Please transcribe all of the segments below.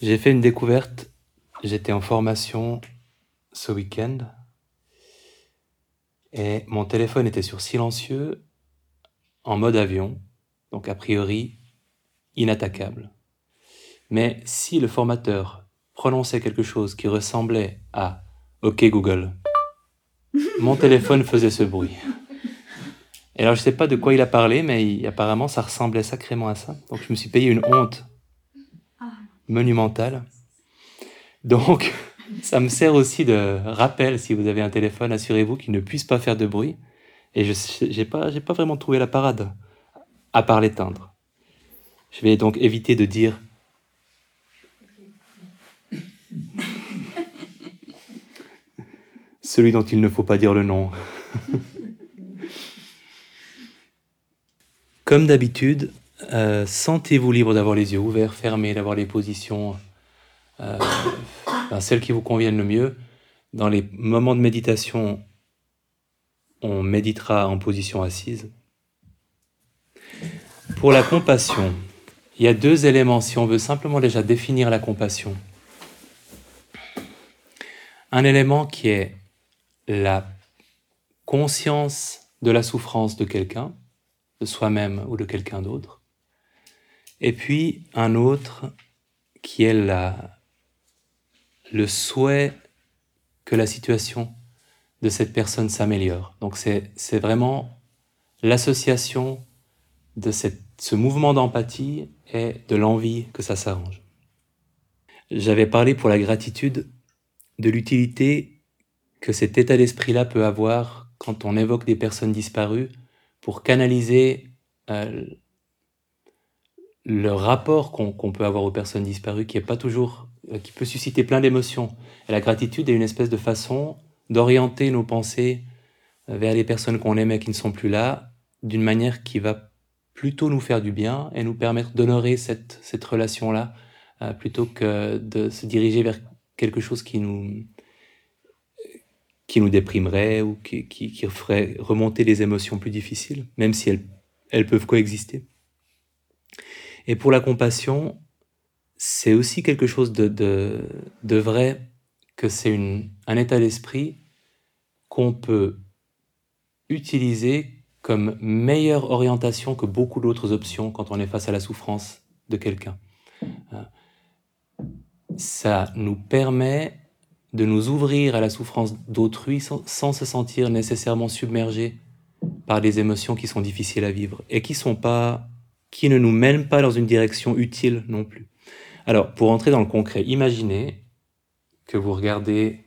J'ai fait une découverte. J'étais en formation ce week-end et mon téléphone était sur silencieux en mode avion, donc a priori inattaquable. Mais si le formateur prononçait quelque chose qui ressemblait à OK Google, mon téléphone faisait ce bruit. Et alors je sais pas de quoi il a parlé, mais apparemment ça ressemblait sacrément à ça. Donc je me suis payé une honte monumentale. Donc ça me sert aussi de rappel si vous avez un téléphone, assurez-vous qu'il ne puisse pas faire de bruit. Et je n'ai pas, pas vraiment trouvé la parade, à part l'éteindre. Je vais donc éviter de dire celui dont il ne faut pas dire le nom. Comme d'habitude, euh, sentez-vous libre d'avoir les yeux ouverts, fermés, d'avoir les positions, euh, celles qui vous conviennent le mieux. Dans les moments de méditation, on méditera en position assise. Pour la compassion, il y a deux éléments si on veut simplement déjà définir la compassion. Un élément qui est la conscience de la souffrance de quelqu'un, de soi-même ou de quelqu'un d'autre. Et puis un autre qui est la, le souhait que la situation de cette personne s'améliore. Donc c'est vraiment l'association de cette, ce mouvement d'empathie et de l'envie que ça s'arrange. J'avais parlé pour la gratitude de l'utilité que cet état d'esprit-là peut avoir quand on évoque des personnes disparues pour canaliser euh, le rapport qu'on peut avoir aux personnes disparues qui est pas toujours euh, qui peut susciter plein d'émotions. La gratitude est une espèce de façon d'orienter nos pensées euh, vers les personnes qu'on aimait qui ne sont plus là, d'une manière qui va plutôt nous faire du bien et nous permettre d'honorer cette, relation-là, euh, plutôt que de se diriger vers quelque chose qui nous, qui nous déprimerait ou qui, qui, ferait remonter les émotions plus difficiles, même si elles peuvent coexister. Et pour la compassion, c'est aussi quelque chose de, de, vrai que c'est un état d'esprit qu'on peut utiliser comme meilleure orientation que beaucoup d'autres options quand on est face à la souffrance de quelqu'un. Ça nous permet de nous ouvrir à la souffrance d'autrui sans, sans, se sentir nécessairement submergé par des émotions qui sont difficiles à vivre et qui sont pas, qui ne nous mènent pas dans une direction utile non plus. Alors, pour entrer dans le concret, imaginez que vous regardez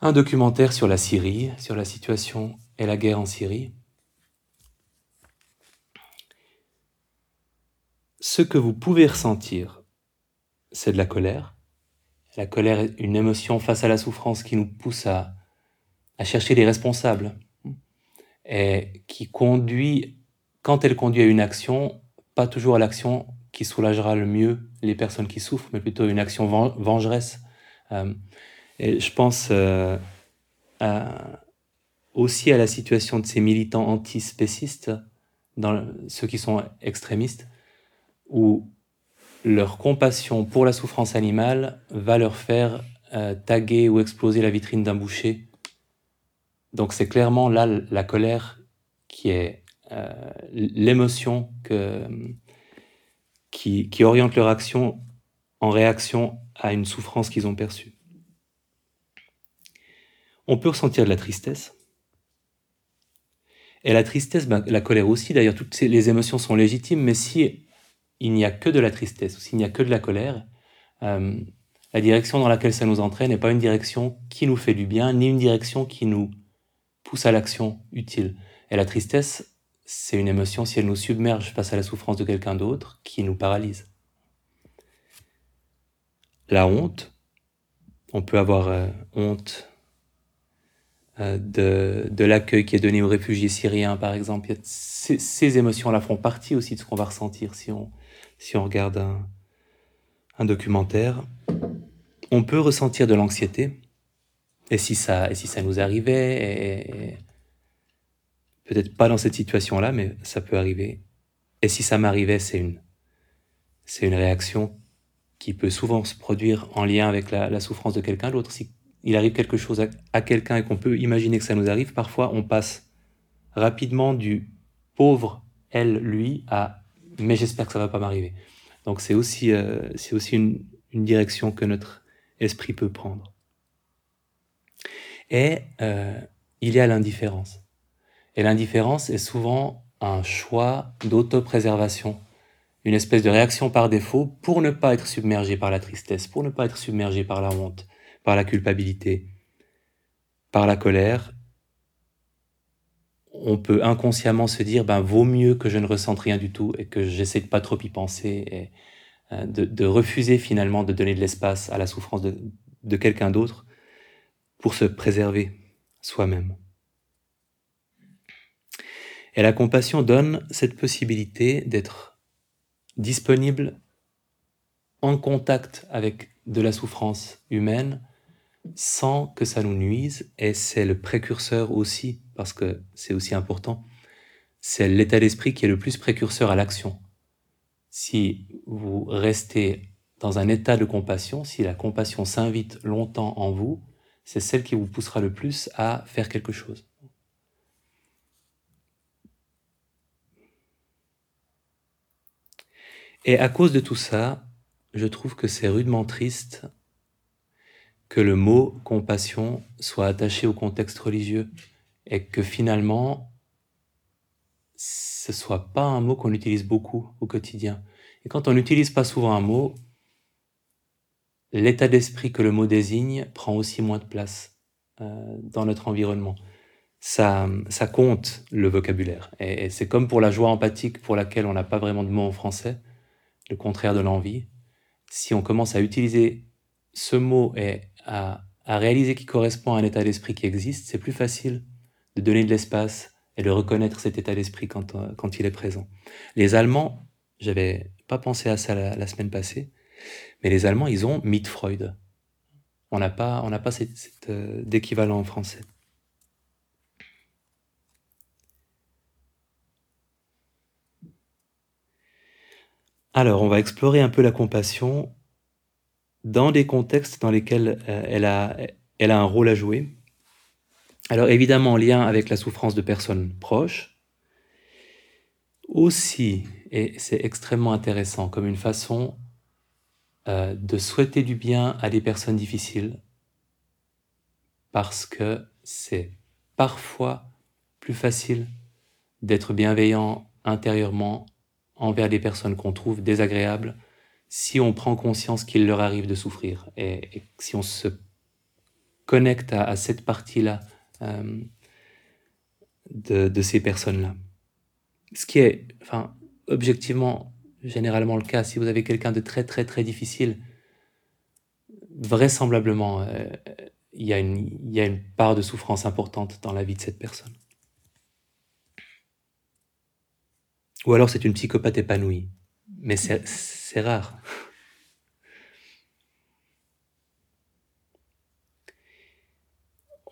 un documentaire sur la Syrie, sur la situation et la guerre en Syrie. Ce que vous pouvez ressentir, c'est de la colère. La colère est une émotion face à la souffrance qui nous pousse à, à chercher les responsables et qui conduit, quand elle conduit à une action, pas toujours à l'action qui soulagera le mieux les personnes qui souffrent, mais plutôt une action vengeresse euh, et je pense euh, aussi à la situation de ces militants antispécistes, ceux qui sont extrémistes, où leur compassion pour la souffrance animale va leur faire euh, taguer ou exploser la vitrine d'un boucher. Donc c'est clairement là la colère qui est l'émotion qui, oriente leur action en réaction à une souffrance qu'ils ont perçue. On peut ressentir de la tristesse. Et la tristesse, ben, la colère aussi, d'ailleurs, toutes les émotions sont légitimes, mais si il n'y a que de la tristesse, ou s'il n'y a que de la colère, euh, la direction dans laquelle ça nous entraîne n'est pas une direction qui nous fait du bien, ni une direction qui nous pousse à l'action utile. Et la tristesse, c'est une émotion, si elle nous submerge face à la souffrance de quelqu'un d'autre, qui nous paralyse. La honte, on peut avoir euh, honte euh, de, de l'accueil qui est donné aux réfugiés syriens, par exemple. Ces, émotions-là font partie aussi de ce qu'on va ressentir si on, si on regarde un, documentaire. On peut ressentir de l'anxiété. Et si ça, et si ça nous arrivait, peut-être pas dans cette situation-là, mais ça peut arriver. Et si ça m'arrivait, c'est une, c'est une réaction qui peut souvent se produire en lien avec la, souffrance de quelqu'un d'autre. Si il arrive quelque chose à, à quelqu'un et qu'on peut imaginer que ça nous arrive, parfois on passe rapidement du pauvre elle, lui, à mais j'espère que ça va pas m'arriver. Donc c'est aussi, euh, c'est aussi une, une, direction que notre esprit peut prendre. Et euh, il y a l'indifférence. Et l'indifférence est souvent un choix d'autopréservation, une espèce de réaction par défaut pour ne pas être submergé par la tristesse, pour ne pas être submergé par la honte, par la culpabilité, par la colère on peut inconsciemment se dire ben vaut mieux que je ne ressente rien du tout et que j'essaie de pas trop y penser et euh, de, refuser finalement de donner de l'espace à la souffrance de, de quelqu'un d'autre pour se préserver soi-même. Et la compassion donne cette possibilité d'être disponible en contact avec de la souffrance humaine sans que ça nous nuise, et c'est le précurseur aussi, parce que c'est aussi important, c'est l'état d'esprit qui est le plus précurseur à l'action. Si vous restez dans un état de compassion, si la compassion s'invite longtemps en vous, c'est celle qui vous poussera le plus à faire quelque chose. Et à cause de tout ça, je trouve que c'est rudement triste que le mot compassion soit attaché au contexte religieux et que finalement ce soit pas un mot qu'on utilise beaucoup au quotidien. Et quand on n'utilise pas souvent un mot, l'état d'esprit que le mot désigne prend aussi moins de place euh, dans notre environnement. Ça, ça compte le vocabulaire. Et, et c'est comme pour la joie empathique pour laquelle on n'a pas vraiment de mot en français, le contraire de l'envie. Si on commence à utiliser ce mot et à, réaliser qu'il correspond à un état d'esprit qui existe, c'est plus facile de donner de l'espace et de reconnaître cet état d'esprit quand, euh, quand il est présent. Les Allemands, j'avais pas pensé à ça la, semaine passée, mais les Allemands, ils ont Freud. On n'a pas, on n'a pas euh, d'équivalent en français. Alors, on va explorer un peu la compassion dans des contextes dans lesquels euh, elle, a, elle a un rôle à jouer. Alors évidemment en lien avec la souffrance de personnes proches, aussi, et c'est extrêmement intéressant, comme une façon euh, de souhaiter du bien à des personnes difficiles, parce que c'est parfois plus facile d'être bienveillant intérieurement envers des personnes qu'on trouve désagréables si on prend conscience qu'il leur arrive de souffrir et, si on se connecte à, cette partie-là euh, de, ces personnes-là. Ce qui est, enfin, objectivement, généralement le cas. Si vous avez quelqu'un de très très très difficile, vraisemblablement, euh, il y, a une, y a une part de souffrance importante dans la vie de cette personne. Ou alors c'est une psychopathe épanouie. Mais c'est rare.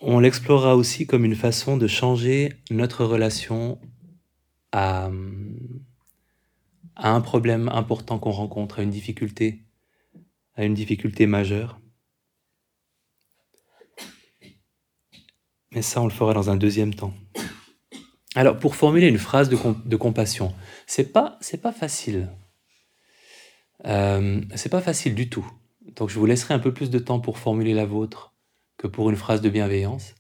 On l'explorera aussi comme une façon de changer notre relation à, un problème important qu'on rencontre, à une difficulté, à une difficulté majeure. Mais ça, on le fera dans un deuxième temps. Alors, pour formuler une phrase de, compassion, c'est pas, pas facile. Euh, c'est pas facile du tout. Donc je vous laisserai un peu plus de temps pour formuler la vôtre que pour une phrase de bienveillance.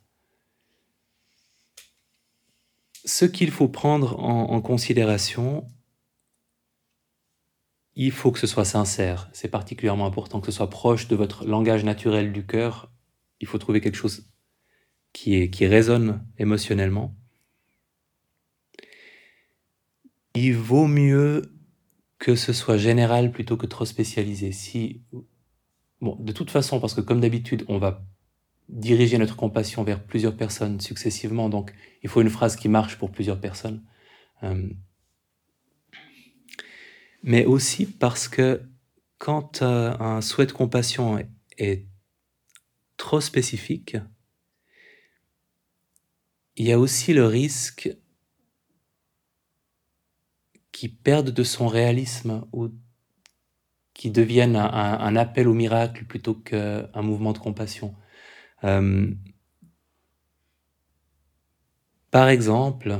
Ce qu'il faut prendre en, considération, il faut que ce soit sincère. C'est particulièrement important que ce soit proche de votre langage naturel du cœur. Il faut trouver quelque chose qui, est, qui résonne émotionnellement. Il vaut mieux que ce soit général plutôt que trop spécialisé. Si, bon, de toute façon, parce que comme d'habitude, on va diriger notre compassion vers plusieurs personnes successivement, donc il faut une phrase qui marche pour plusieurs personnes. Euh, mais aussi parce que quand euh, un souhait de compassion est, est trop spécifique, il y a aussi le risque qui perdent de son réalisme ou qui devienne un, appel au miracle plutôt qu'un mouvement de compassion. Euh, par exemple,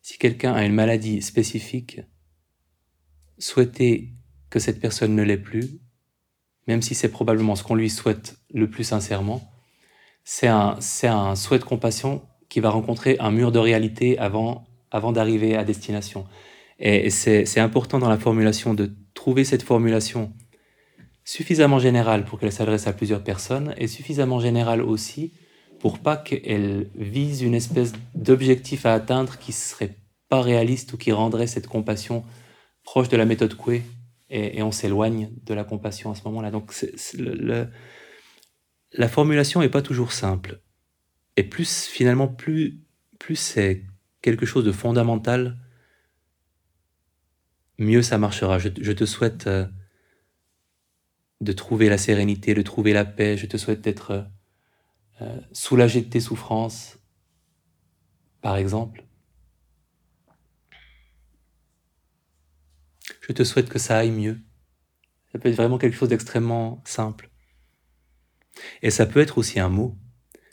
si quelqu'un a une maladie spécifique, souhaiter que cette personne ne l'ait plus, même si c'est probablement ce qu'on lui souhaite le plus sincèrement, c'est un souhait de compassion qui va rencontrer un mur de réalité avant, avant d'arriver à destination. Et c'est important dans la formulation de trouver cette formulation suffisamment générale pour qu'elle s'adresse à plusieurs personnes et suffisamment générale aussi pour pas qu'elle vise une espèce d'objectif à atteindre qui serait pas réaliste ou qui rendrait cette compassion proche de la méthode Coué et, on s'éloigne de la compassion à ce moment-là. Donc la formulation est pas toujours simple et plus finalement plus plus c'est quelque chose de fondamental mieux ça marchera. Je, te souhaite euh, de trouver la sérénité, de trouver la paix. Je te souhaite d'être euh, soulagé de tes souffrances, par exemple. Je te souhaite que ça aille mieux. Ça peut être vraiment quelque chose d'extrêmement simple. Et ça peut être aussi un mot.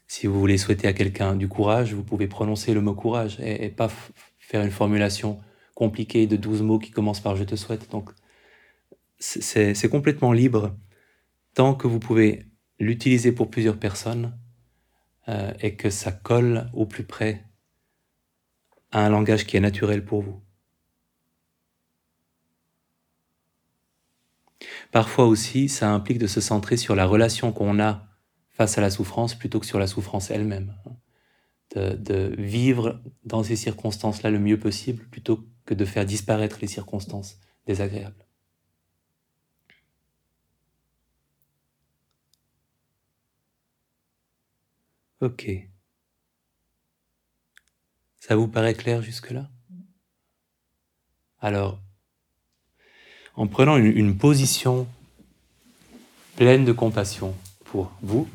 Si vous voulez souhaiter à quelqu'un du courage, vous pouvez prononcer le mot courage et, pas faire une formulation compliqué de 12 mots qui commencent par je te souhaite. Donc, c'est complètement libre tant que vous pouvez l'utiliser pour plusieurs personnes euh, et que ça colle au plus près à un langage qui est naturel pour vous. Parfois aussi, ça implique de se centrer sur la relation qu'on a face à la souffrance plutôt que sur la souffrance elle-même. De, vivre dans ces circonstances-là le mieux possible plutôt que de faire disparaître les circonstances désagréables. Ok. Ça vous paraît clair jusque-là? Alors, en prenant une position pleine de compassion pour vous,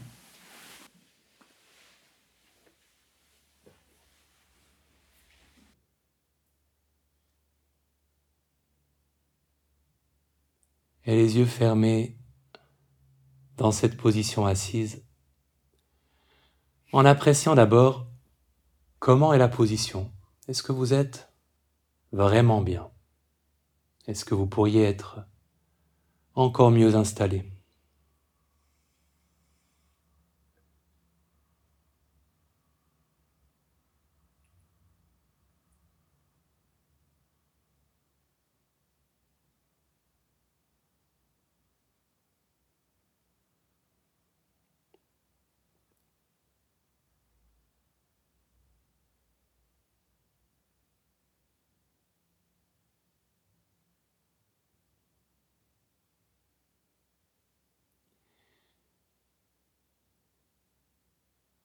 et les yeux fermés dans cette position assise, en appréciant d'abord comment est la position. Est-ce que vous êtes vraiment bien? Est-ce que vous pourriez être encore mieux installé?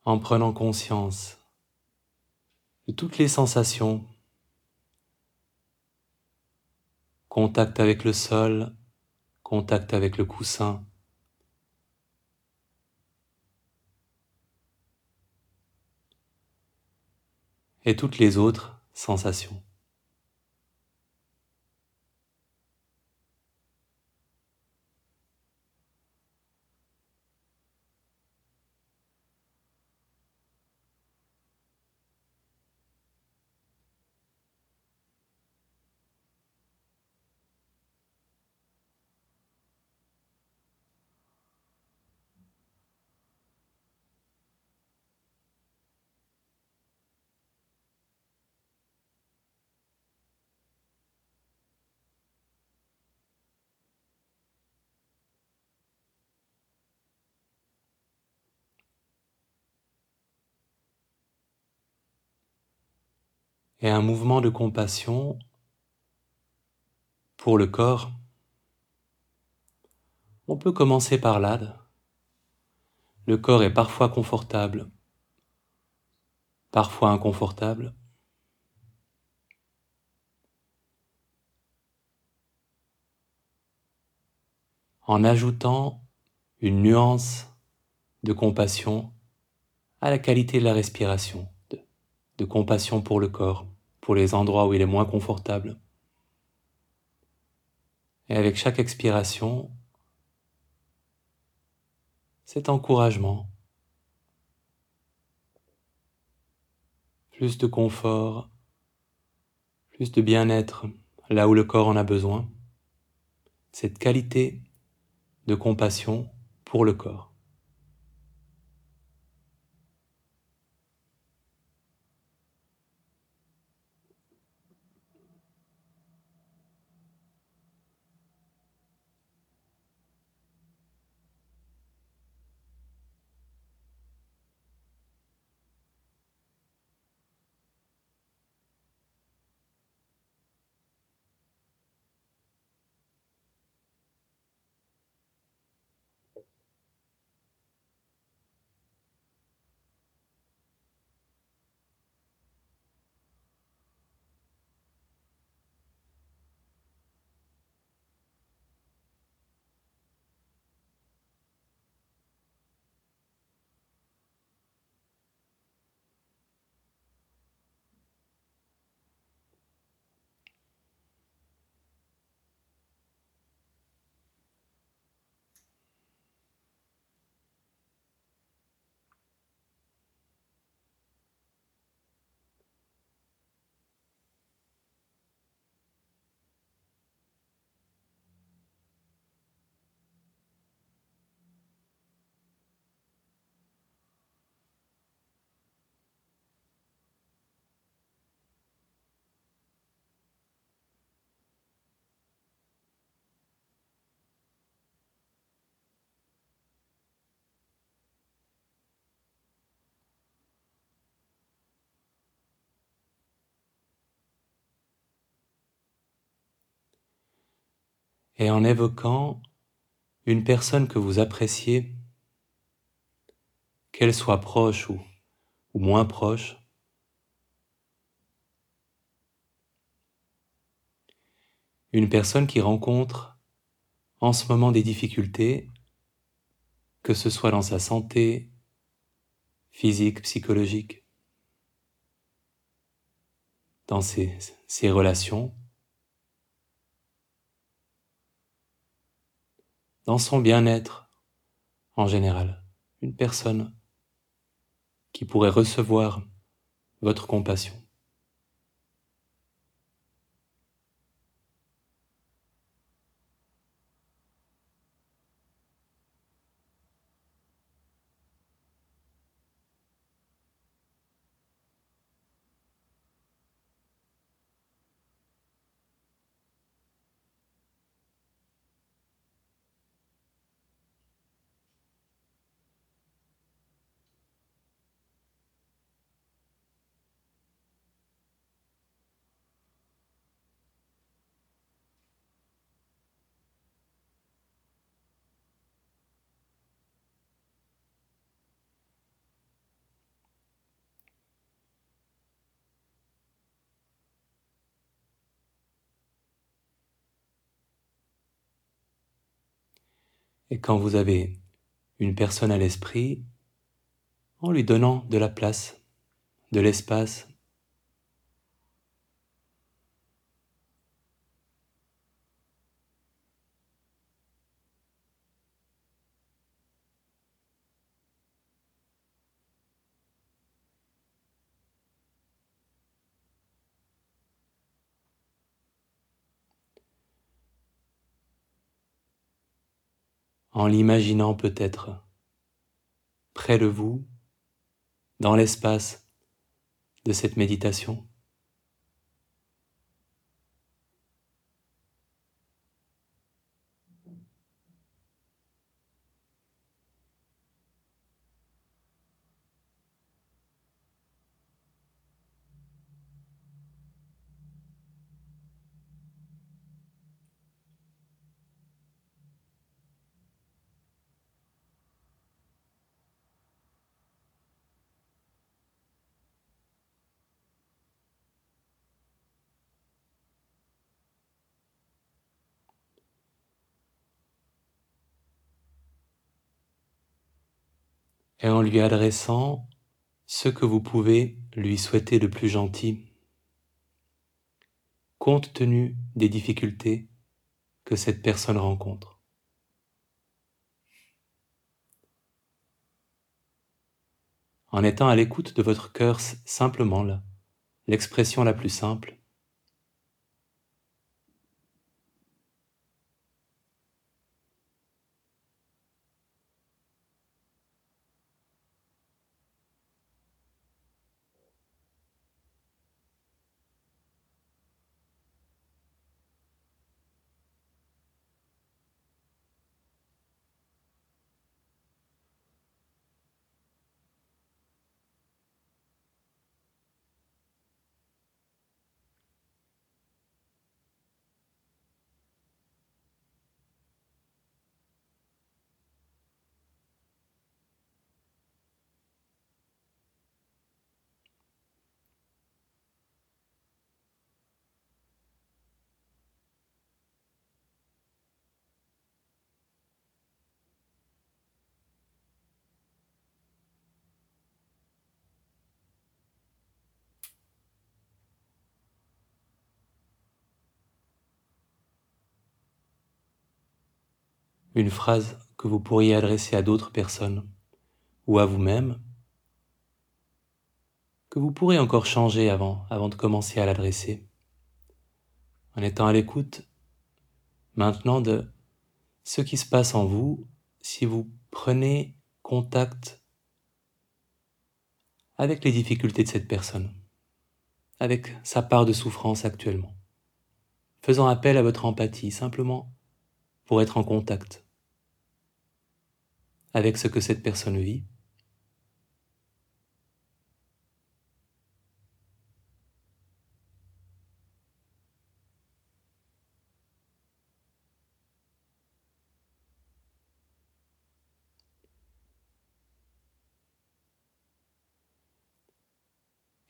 En prenant conscience de toutes les sensations, contact avec le sol, contact avec le coussin, et toutes les autres sensations. Et un mouvement de compassion pour le corps. On peut commencer par là. Le corps est parfois confortable, parfois inconfortable. En ajoutant une nuance de compassion à la qualité de la respiration de compassion pour le corps, pour les endroits où il est moins confortable. Et avec chaque expiration, cet encouragement, plus de confort, plus de bien-être là où le corps en a besoin, cette qualité de compassion pour le corps. Et en évoquant une personne que vous appréciez, qu'elle soit proche ou, moins proche, une personne qui rencontre en ce moment des difficultés, que ce soit dans sa santé physique, psychologique, dans ses relations, dans son bien-être en général. Une personne qui pourrait recevoir votre compassion. Et quand vous avez une personne à l'esprit, en lui donnant de la place, de l'espace, en l'imaginant peut-être près de vous, dans l'espace de cette méditation. Et en lui adressant ce que vous pouvez lui souhaiter de plus gentil, compte tenu des difficultés que cette personne rencontre. En étant à l'écoute de votre cœur simplement là, l'expression la plus simple, une phrase que vous pourriez adresser à d'autres personnes ou à vous-même, que vous pourrez encore changer avant, avant de commencer à l'adresser, en étant à l'écoute maintenant de ce qui se passe en vous si vous prenez contact avec les difficultés de cette personne, avec sa part de souffrance actuellement, faisant appel à votre empathie simplement pour être en contact avec ce que cette personne vit.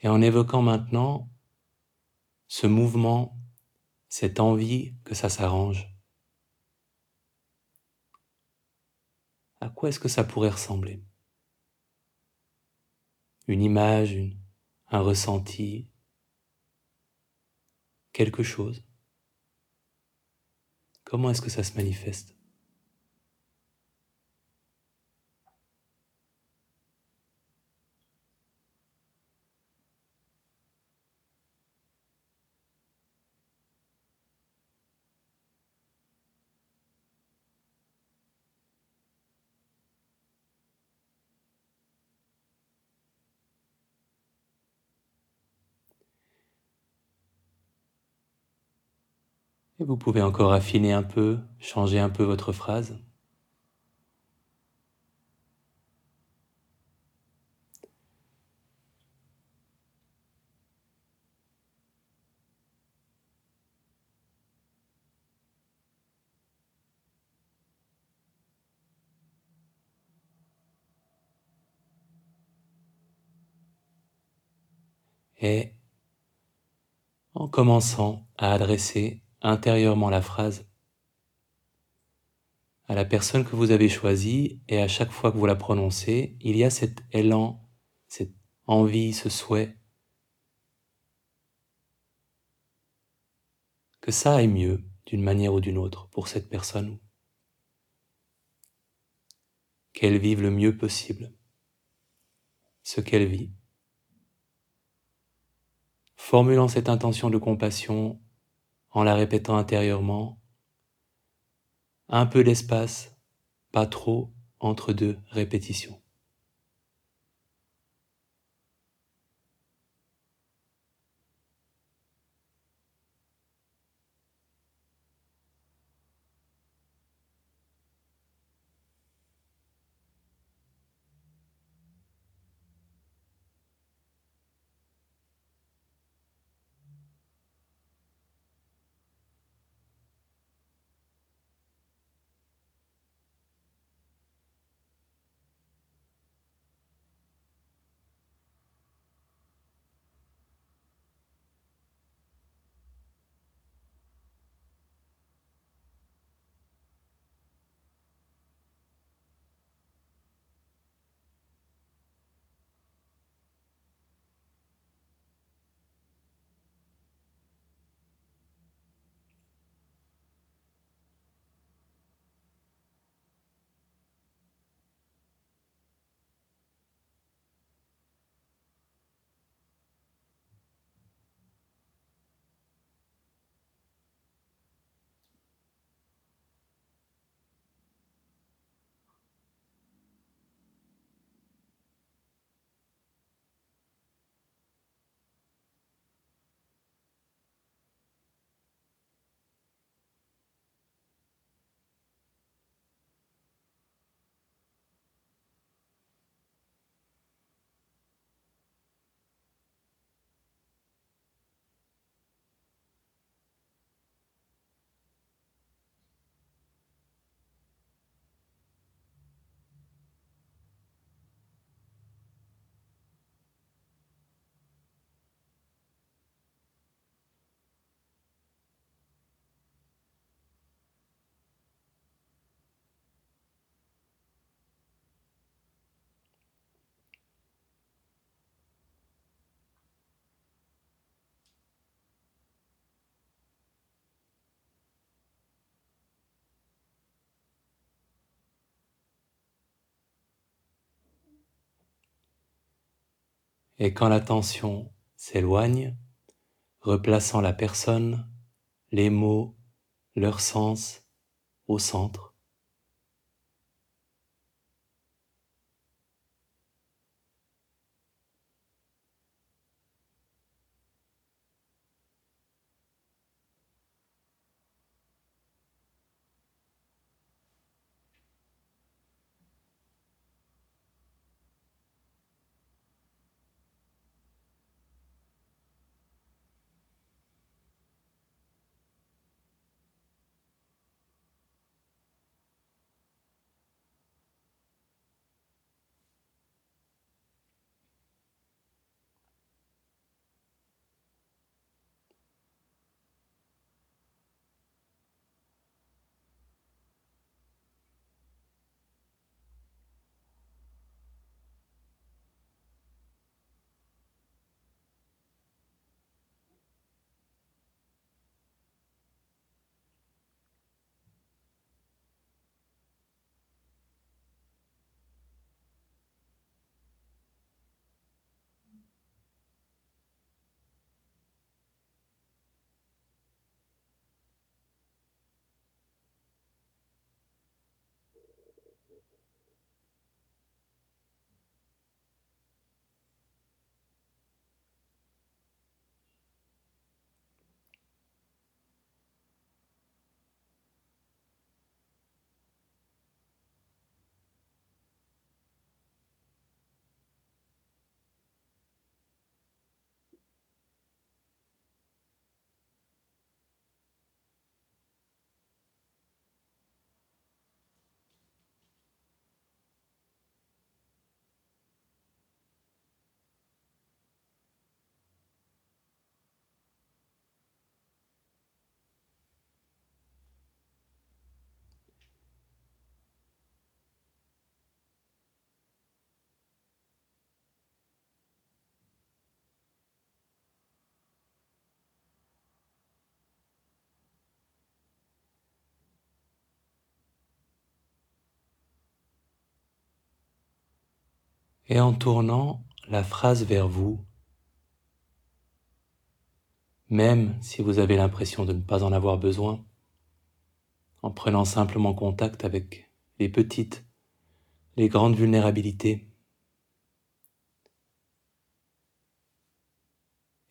Et en évoquant maintenant ce mouvement, cette envie que ça s'arrange, à quoi est-ce que ça pourrait ressembler? Une image, un ressenti, quelque chose? Comment est-ce que ça se manifeste? Vous pouvez encore affiner un peu, changer un peu votre phrase? Et en commençant à adresser intérieurement la phrase à la personne que vous avez choisie et à chaque fois que vous la prononcez, il y a cet élan, cette envie, ce souhait que ça aille mieux d'une manière ou d'une autre pour cette personne, qu'elle vive le mieux possible ce qu'elle vit. Formulant cette intention de compassion en la répétant intérieurement. Un peu d'espace, pas trop, entre deux répétitions. Et quand l'attention s'éloigne, replaçant la personne, les mots, leur sens au centre. Et en tournant la phrase vers vous, même si vous avez l'impression de ne pas en avoir besoin, en prenant simplement contact avec les petites, les grandes vulnérabilités.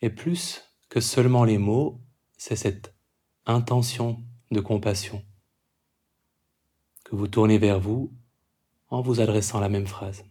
Et plus que seulement les mots, c'est cette intention de compassion que vous tournez vers vous en vous adressant la même phrase.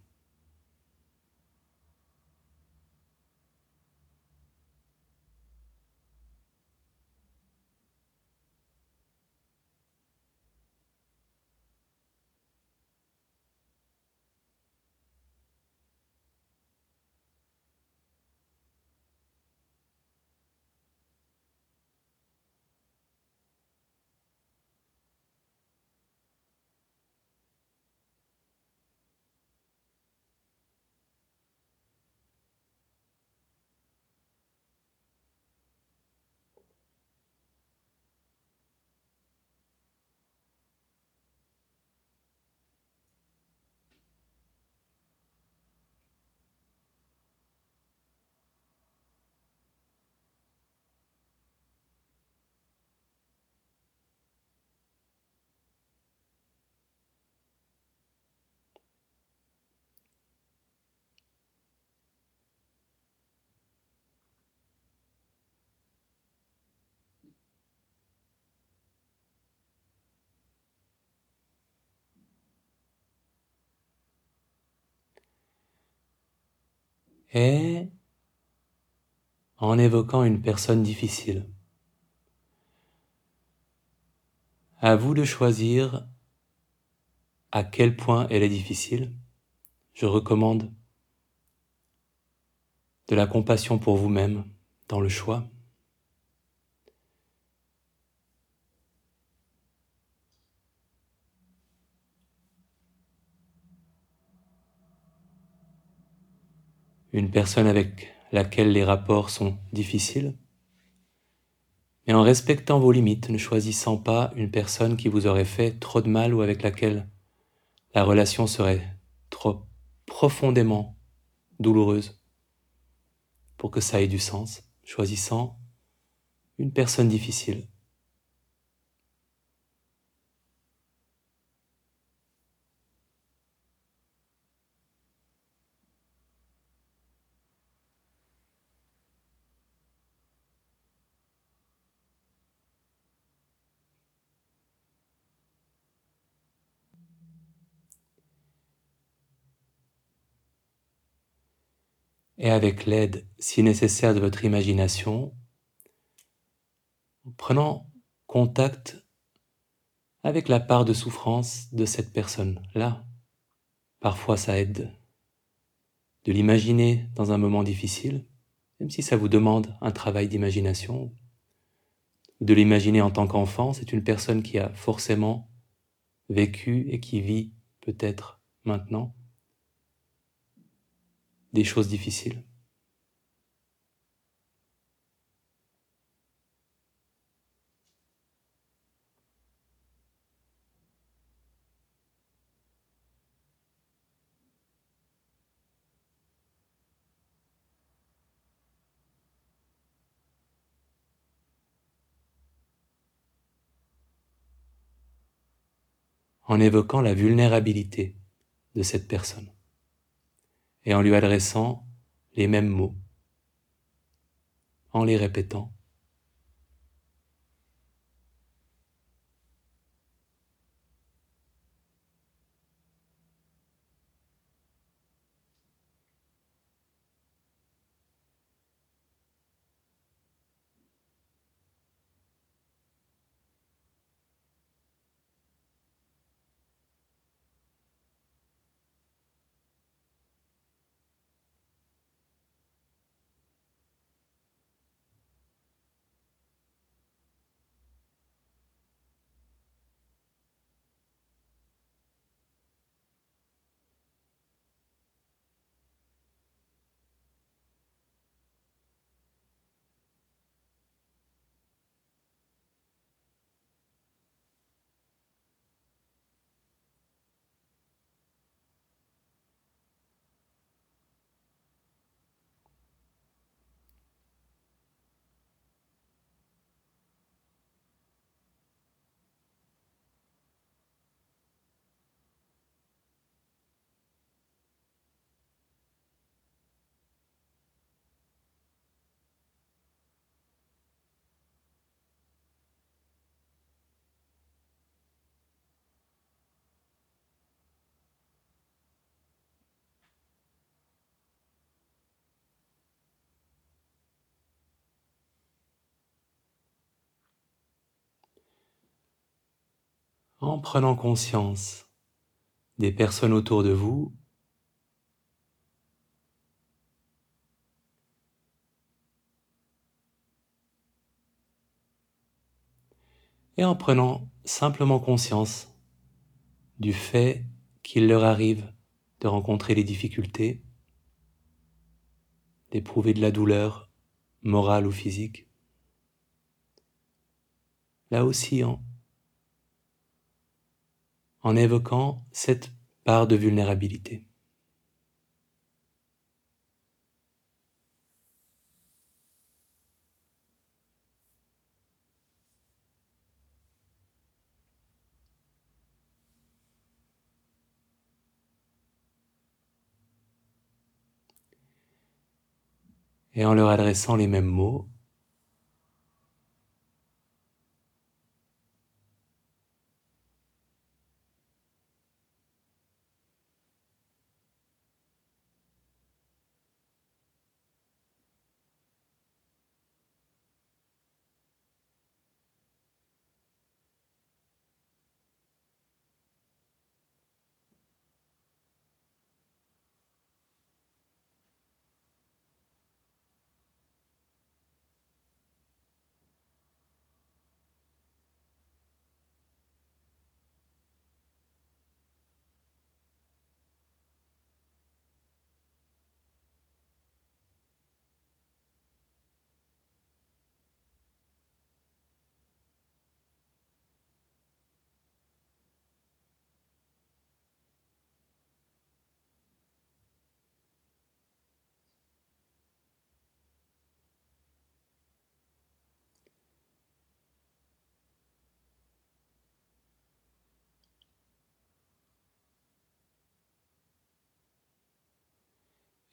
Et en évoquant une personne difficile. À vous de choisir à quel point elle est difficile. Je recommande de la compassion pour vous-même dans le choix. Une personne avec laquelle les rapports sont difficiles, mais en respectant vos limites, ne choisissant pas une personne qui vous aurait fait trop de mal ou avec laquelle la relation serait trop profondément douloureuse. pour que ça ait du sens, choisissant une personne difficile. Et avec l'aide, si nécessaire, de votre imagination, en prenant contact avec la part de souffrance de cette personne-là. Parfois, ça aide de l'imaginer dans un moment difficile, même si ça vous demande un travail d'imagination. De l'imaginer en tant qu'enfant, c'est une personne qui a forcément vécu et qui vit peut-être maintenant des choses difficiles. en évoquant la vulnérabilité de cette personne et en lui adressant les mêmes mots, en les répétant. En prenant conscience des personnes autour de vous et en prenant simplement conscience du fait qu'il leur arrive de rencontrer les difficultés, d'éprouver de la douleur morale ou physique. Là aussi, en en évoquant cette part de vulnérabilité. Et en leur adressant les mêmes mots,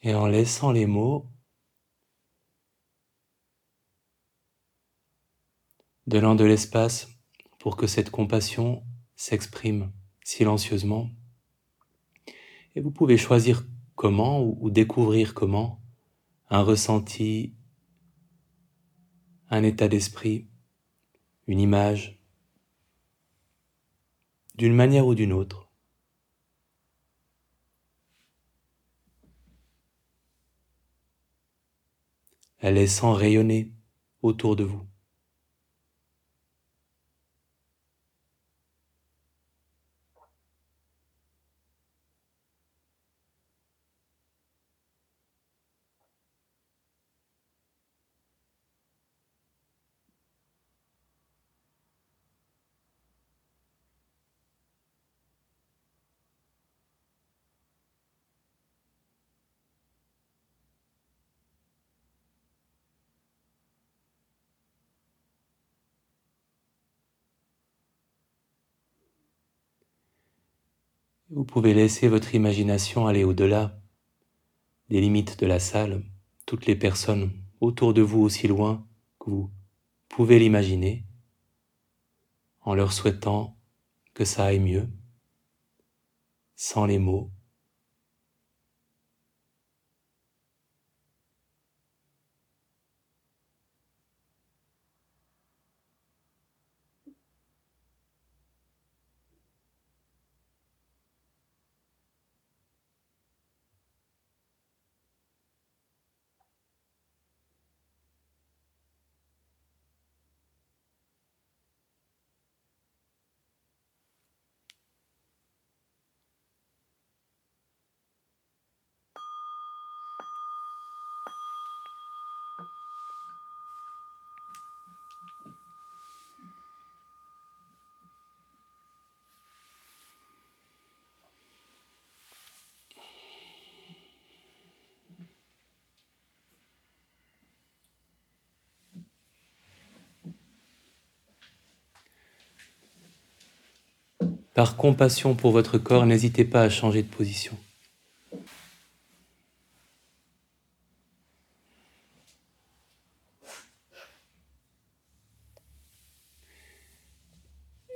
Et en laissant les mots, donnant de l'espace pour que cette compassion s'exprime silencieusement. Et vous pouvez choisir comment ou, découvrir comment un ressenti, un état d'esprit, une image, d'une manière ou d'une autre. La laissant rayonner autour de vous. Vous pouvez laisser votre imagination aller au-delà des limites de la salle, toutes les personnes autour de vous aussi loin que vous pouvez l'imaginer, en leur souhaitant que ça aille mieux, sans les mots, Par compassion pour votre corps, n'hésitez pas à changer de position.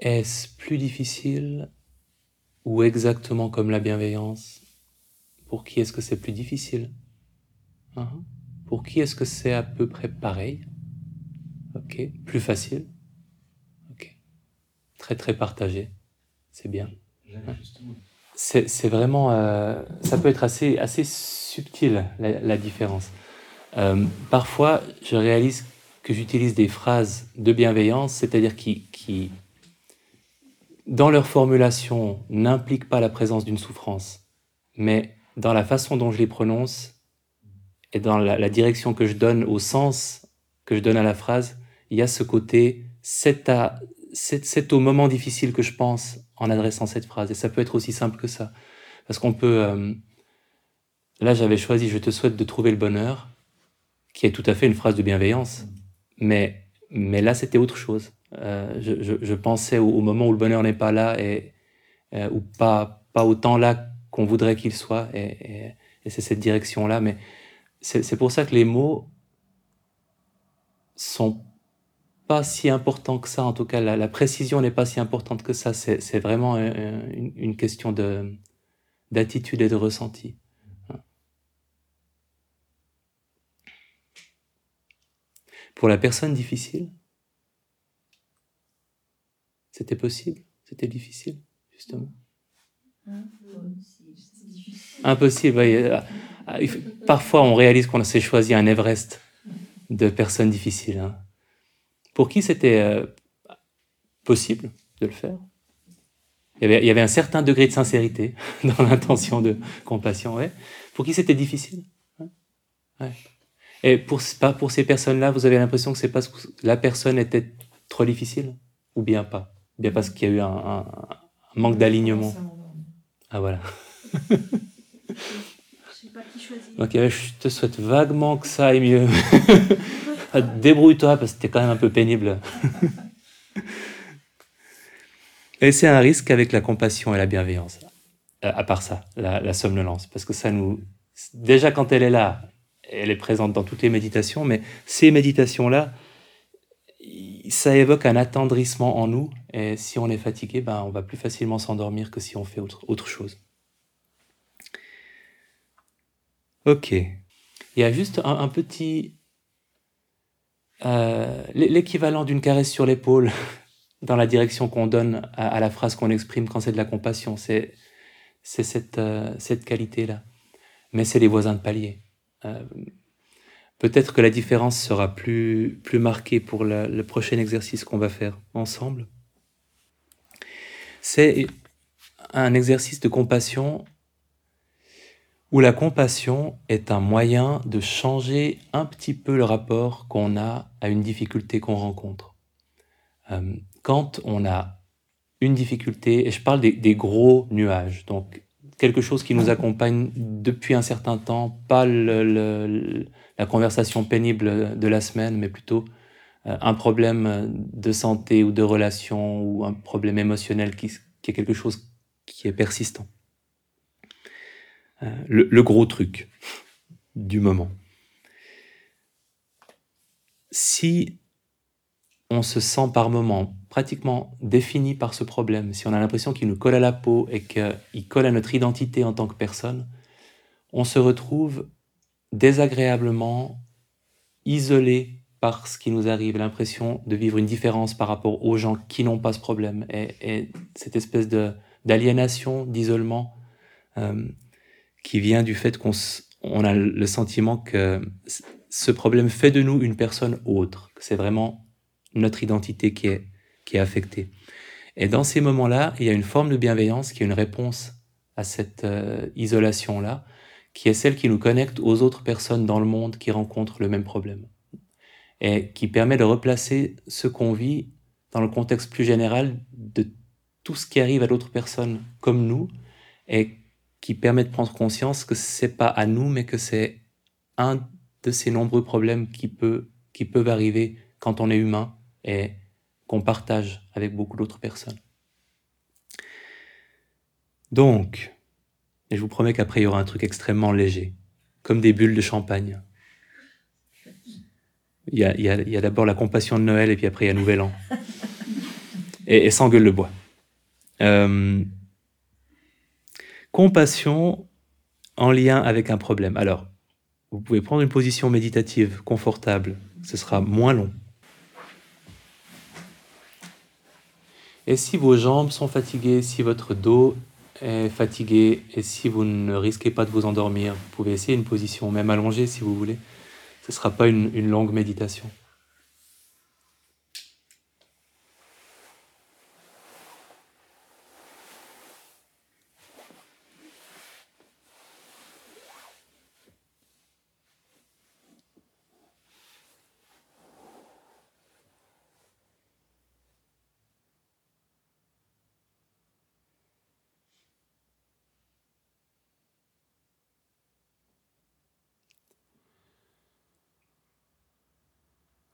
Est-ce plus difficile ou exactement comme la bienveillance? Pour qui est-ce que c'est plus difficile? Hein? Pour qui est-ce que c'est à peu près pareil? Ok, plus facile. Ok, très très partagé c'est bien. C'est vraiment, euh, ça peut être assez, assez subtil la, différence. Euh, parfois, je réalise que j'utilise des phrases de bienveillance, c'est-à-dire qui, qui, dans leur formulation, n'impliquent pas la présence d'une souffrance, mais dans la façon dont je les prononce et dans la, la, direction que je donne au sens que je donne à la phrase, il y a ce côté, c'est à, c'est au moment difficile que je pense en adressant cette phrase. Et ça peut être aussi simple que ça. Parce qu'on peut... Euh, là, j'avais choisi Je te souhaite de trouver le bonheur, qui est tout à fait une phrase de bienveillance. Mais, mais là, c'était autre chose. Euh, je, pensais au, moment où le bonheur n'est pas là, et, euh, ou pas, pas autant là qu'on voudrait qu'il soit. Et, et c'est cette direction-là. Mais c'est pour ça que les mots sont pas si important que ça, en tout cas la, précision n'est pas si importante que ça, c'est vraiment une, question d'attitude et de ressenti. Pour la personne difficile, c'était possible, c'était difficile, justement? Impossible. Euh, parfois, on réalise qu'on s'est choisi un Everest de personnes difficiles. Hein pour qui c'était euh, possible de le faire? Il y, avait, un certain degré de sincérité dans l'intention de compassion, ouais. Pour qui c'était difficile? Ouais. Et pour, pour ces personnes-là, vous avez l'impression que c'est parce que la personne était trop difficile? Ou bien pas? Bien parce qu'il y a eu un, manque d'alignement? Ah voilà. Ok, je te souhaite vaguement que ça aille mieux. Ah, débrouille-toi parce que c'était quand même un peu pénible. et c'est un risque avec la compassion et la bienveillance. Euh, à part ça, la, somnolence, parce que ça nous, déjà quand elle est là, elle est présente dans toutes les méditations, mais ces méditations-là, ça évoque un attendrissement en nous, et si on est fatigué, ben, on va plus facilement s'endormir que si on fait autre, autre chose. Ok. Il y a juste un, petit... Euh, l'équivalent d'une caresse sur l'épaule dans la direction qu'on donne à, la phrase qu'on exprime quand c'est de la compassion. C'est cette, euh, cette qualité-là. Mais c'est les voisins de palier. Euh, peut-être que la différence sera plus, plus marquée pour le prochain exercice qu'on va faire ensemble. C'est un exercice de compassion où la compassion est un moyen de changer un petit peu le rapport qu'on a à une difficulté qu'on rencontre. Euh, quand on a une difficulté, et je parle des, gros nuages, donc quelque chose qui nous accompagne depuis un certain temps, pas la conversation pénible de la semaine, mais plutôt euh, un problème de santé ou de relation ou un problème émotionnel qui est quelque chose qui est persistant. Euh, le, gros truc du moment. Si on se sent par moment pratiquement défini par ce problème, si on a l'impression qu'il nous colle à la peau et qu'il colle à notre identité en tant que personne, on se retrouve désagréablement isolé par ce qui nous arrive, l'impression de vivre une différence par rapport aux gens qui n'ont pas ce problème, et, cette espèce d'aliénation, d'isolement, euh, qui vient du fait qu'on on a le sentiment que ce problème fait de nous une personne autre, c'est vraiment notre identité qui est, qui est affectée. Et dans ces moments-là, il y a une forme de bienveillance qui est une réponse à cette euh, isolation-là, qui est celle qui nous connecte aux autres personnes dans le monde qui rencontrent le même problème. Et qui permet de replacer ce qu'on vit dans le contexte plus général de tout ce qui arrive à d'autres personnes comme nous, et qui permet de prendre conscience que c'est pas à nous, mais que c'est un de ces nombreux problèmes qui, peut, qui peuvent arriver quand on est humain et qu'on partage avec beaucoup d'autres personnes. Donc, et je vous promets qu'après il y aura un truc extrêmement léger, comme des bulles de champagne. Il y a, y a, d'abord la compassion de Noël et puis après il y a Nouvel An. Et, et sans gueule le bois. Euh, Compassion en lien avec un problème. Alors, vous pouvez prendre une position méditative confortable, ce sera moins long. Et si vos jambes sont fatiguées, si votre dos est fatigué et si vous ne risquez pas de vous endormir, vous pouvez essayer une position, même allongée si vous voulez. Ce ne sera pas une longue méditation.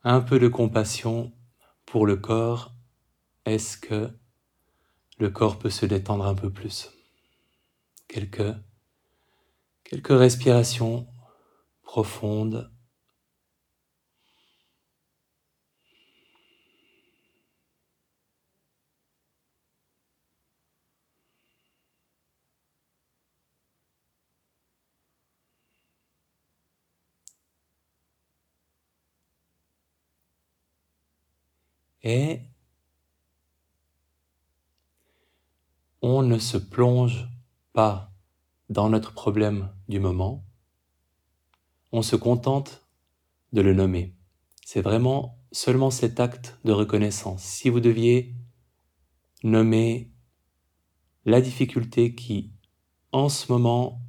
Un peu de compassion pour le corps, est-ce que le corps peut se détendre un peu plus? Quelques, quelques respirations profondes. Et on ne se plonge pas dans notre problème du moment, on se contente de le nommer. C'est vraiment seulement cet acte de reconnaissance. Si vous deviez nommer la difficulté qui, en ce moment,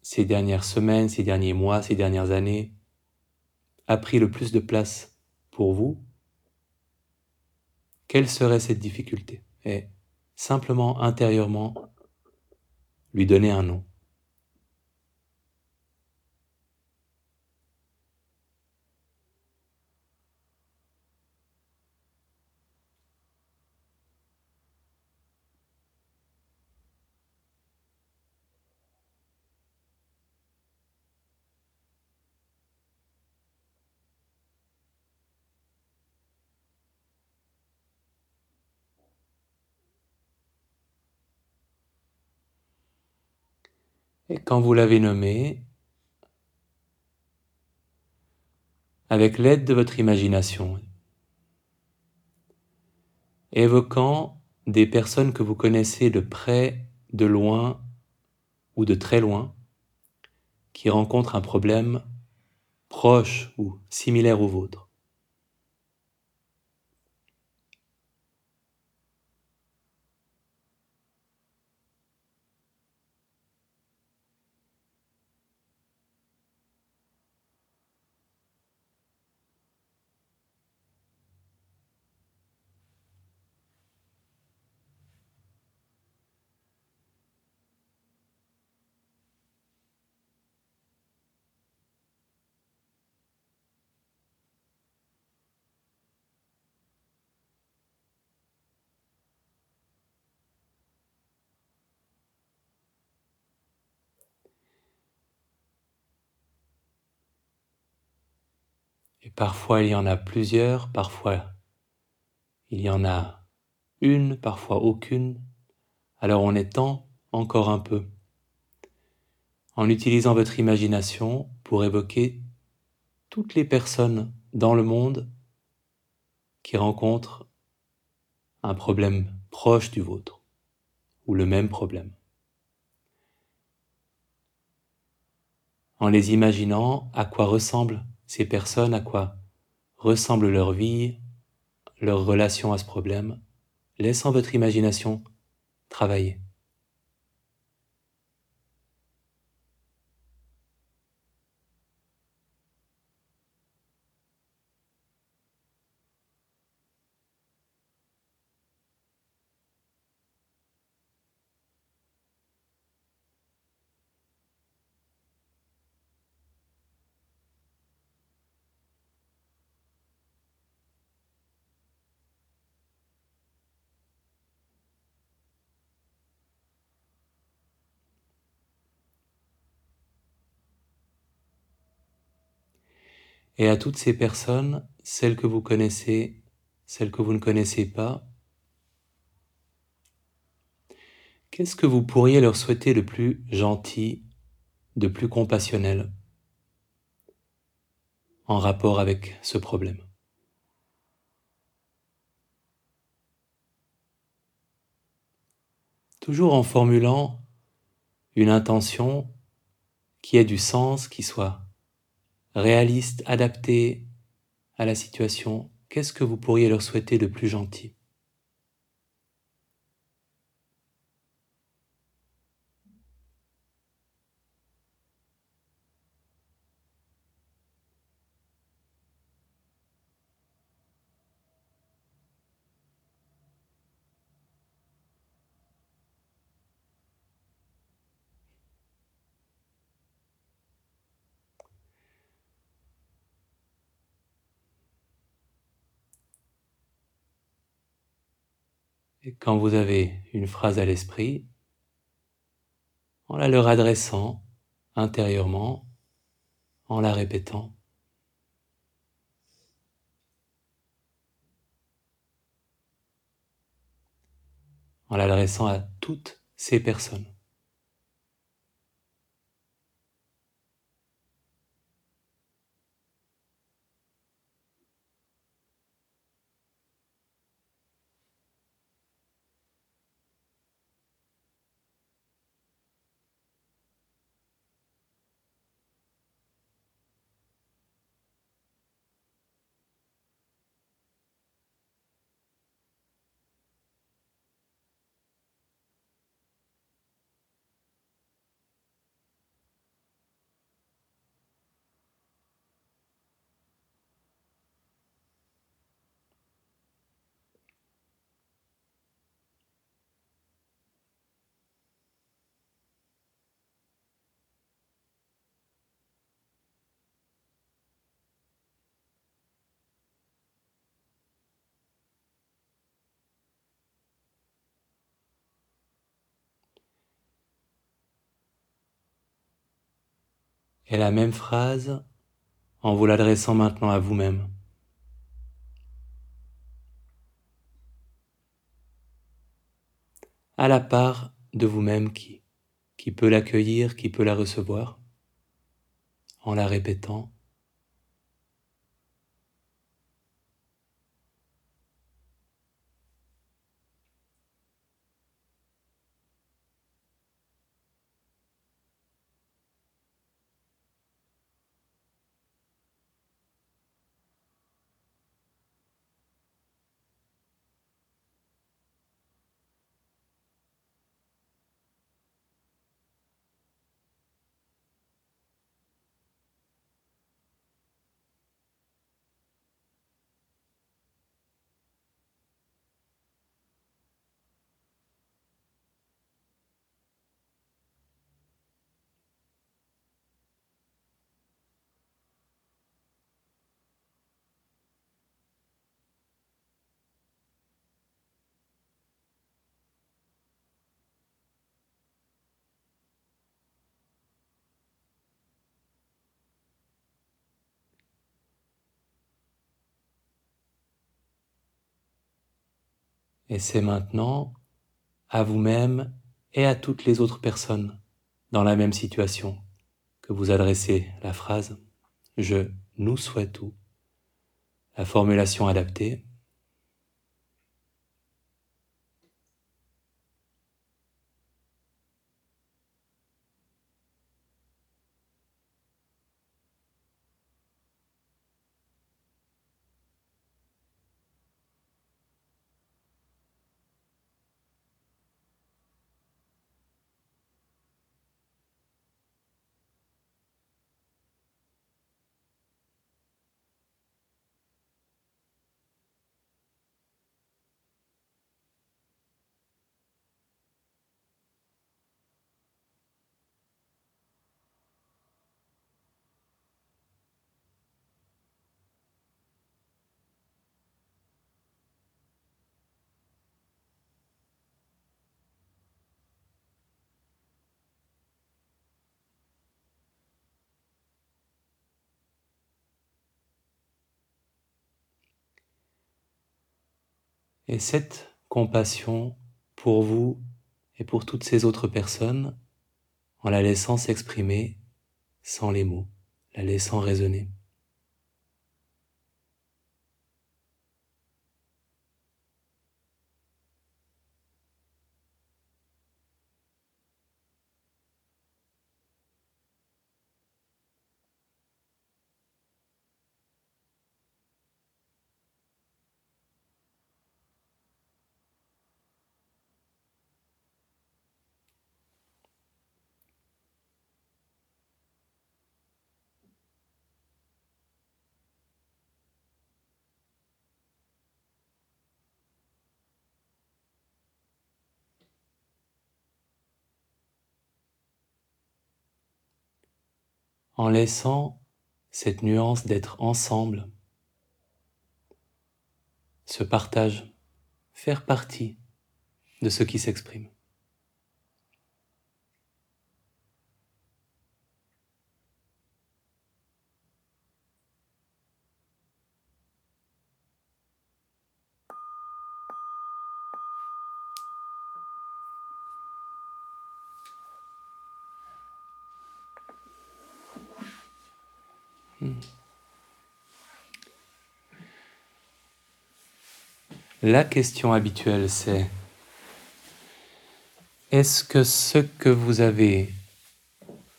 ces dernières semaines, ces derniers mois, ces dernières années, a pris le plus de place pour vous, quelle serait cette difficulté? Et simplement intérieurement lui donner un nom. Et quand vous l'avez nommé, avec l'aide de votre imagination, évoquant des personnes que vous connaissez de près, de loin ou de très loin, qui rencontrent un problème proche ou similaire au vôtre. Et parfois il y en a plusieurs, parfois il y en a une, parfois aucune. Alors on étend encore un peu en utilisant votre imagination pour évoquer toutes les personnes dans le monde qui rencontrent un problème proche du vôtre ou le même problème. En les imaginant à quoi ressemblent ces personnes, à quoi ressemble leur vie, leur relation à ce problème, laissant votre imagination travailler. Et à toutes ces personnes, celles que vous connaissez, celles que vous ne connaissez pas, qu'est-ce que vous pourriez leur souhaiter de plus gentil, de plus compassionnel en rapport avec ce problème? Toujours en formulant une intention qui ait du sens, qui soit réaliste, adapté à la situation, qu'est-ce que vous pourriez leur souhaiter de plus gentil Et quand vous avez une phrase à l'esprit, en la leur adressant intérieurement, en la répétant, en l'adressant à toutes ces personnes. Et la même phrase en vous l'adressant maintenant à vous-même. À la part de vous-même qui, qui peut l'accueillir, qui peut la recevoir, en la répétant. Et c'est maintenant à vous-même et à toutes les autres personnes dans la même situation que vous adressez la phrase Je nous souhaite tout. La formulation adaptée Et cette compassion pour vous et pour toutes ces autres personnes, en la laissant s'exprimer sans les mots, la laissant résonner. En laissant cette nuance d'être ensemble, ce partage, faire partie de ce qui s'exprime. La question habituelle, c'est est-ce que ce que vous avez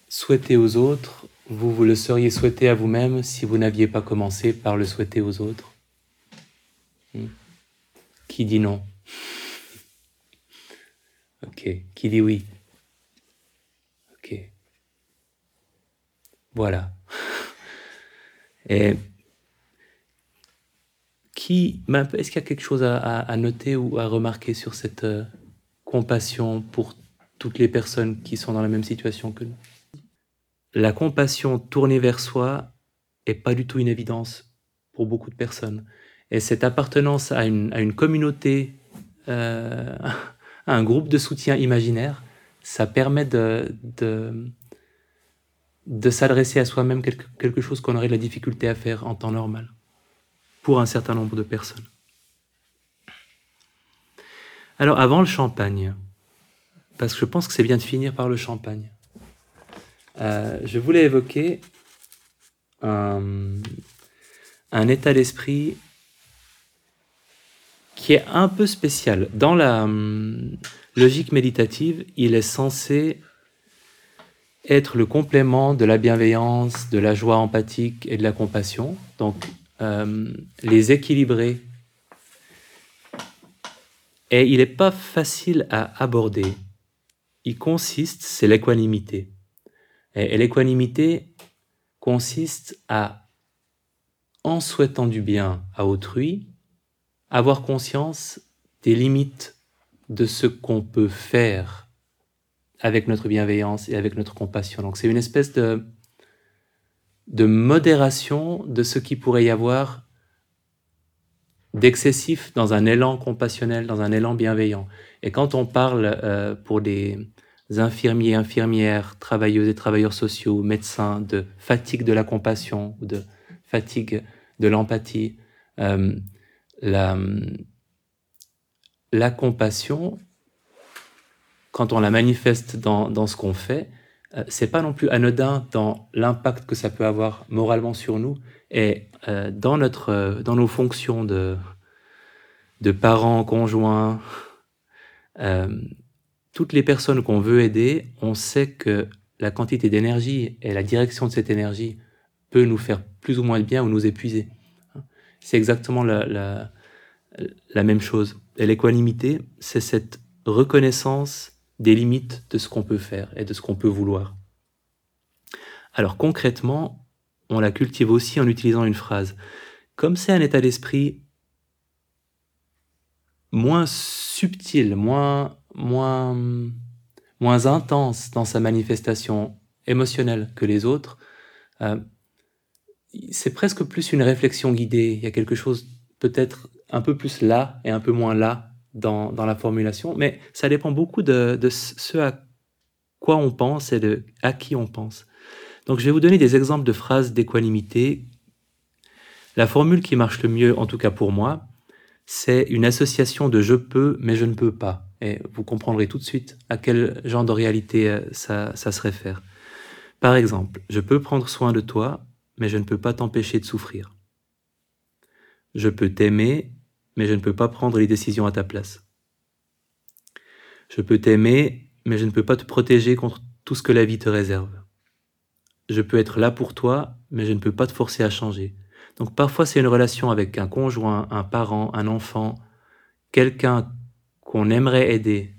souhaité aux autres, vous vous le seriez souhaité à vous-même si vous n'aviez pas commencé par le souhaiter aux autres? Hmm. Qui dit non? Ok. Qui dit oui? Ok. Voilà. est-ce qu'il y a quelque chose à, noter ou à remarquer sur cette euh, compassion pour toutes les personnes qui sont dans la même situation que nous? La compassion tournée vers soi est pas du tout une évidence pour beaucoup de personnes. Et cette appartenance à une, communauté, euh, à un groupe de soutien imaginaire, ça permet de, s'adresser à soi-même quelque chose qu'on aurait de la difficulté à faire en temps normal pour un certain nombre de personnes. Alors avant le champagne, parce que je pense que c'est bien de finir par le champagne. Euh, je voulais évoquer un, état d'esprit qui est un peu spécial. Dans la hum, logique méditative, il est censé être le complément de la bienveillance, de la joie empathique et de la compassion. Donc, euh, les équilibrer. Et il n'est pas facile à aborder. Il consiste, c'est l'équanimité. Et, et l'équanimité consiste à, en souhaitant du bien à autrui, avoir conscience des limites de ce qu'on peut faire avec notre bienveillance et avec notre compassion. Donc c'est une espèce de, de modération de ce qui pourrait y avoir d'excessif dans un élan compassionnel, dans un élan bienveillant. Et quand on parle euh, pour des infirmiers, infirmières, travailleuses et travailleurs sociaux, médecins, de fatigue de la compassion de fatigue de l'empathie, euh, la, la compassion quand on la manifeste dans, ce qu'on fait, euh, c'est pas non plus anodin dans l'impact que ça peut avoir moralement sur nous et euh, dans notre euh, dans nos fonctions de de parents, conjoints, toutes les personnes qu'on veut aider, on sait que la quantité d'énergie et la direction de cette énergie peut nous faire plus ou moins de bien ou nous épuiser. C'est exactement la, la, la même chose. Et l'équanimité, c'est cette reconnaissance des limites de ce qu'on peut faire et de ce qu'on peut vouloir. Alors concrètement, on la cultive aussi en utilisant une phrase. Comme c'est un état d'esprit moins subtil, moins, moins, moins intense dans sa manifestation émotionnelle que les autres, euh, c'est presque plus une réflexion guidée. Il y a quelque chose peut-être un peu plus là et un peu moins là dans, la formulation, mais ça dépend beaucoup de, de, ce à quoi on pense et de à qui on pense. Donc je vais vous donner des exemples de phrases d'équanimité. La formule qui marche le mieux, en tout cas pour moi, c'est une association de je peux mais je ne peux pas. Et vous comprendrez tout de suite à quel genre de réalité euh, ça, ça se réfère. Par exemple, je peux prendre soin de toi, mais je ne peux pas t'empêcher de souffrir. Je peux t'aimer, mais je ne peux pas prendre les décisions à ta place. Je peux t'aimer, mais je ne peux pas te protéger contre tout ce que la vie te réserve. Je peux être là pour toi, mais je ne peux pas te forcer à changer. Donc parfois c'est une relation avec un conjoint, un parent, un enfant, quelqu'un qu'on aimerait aider,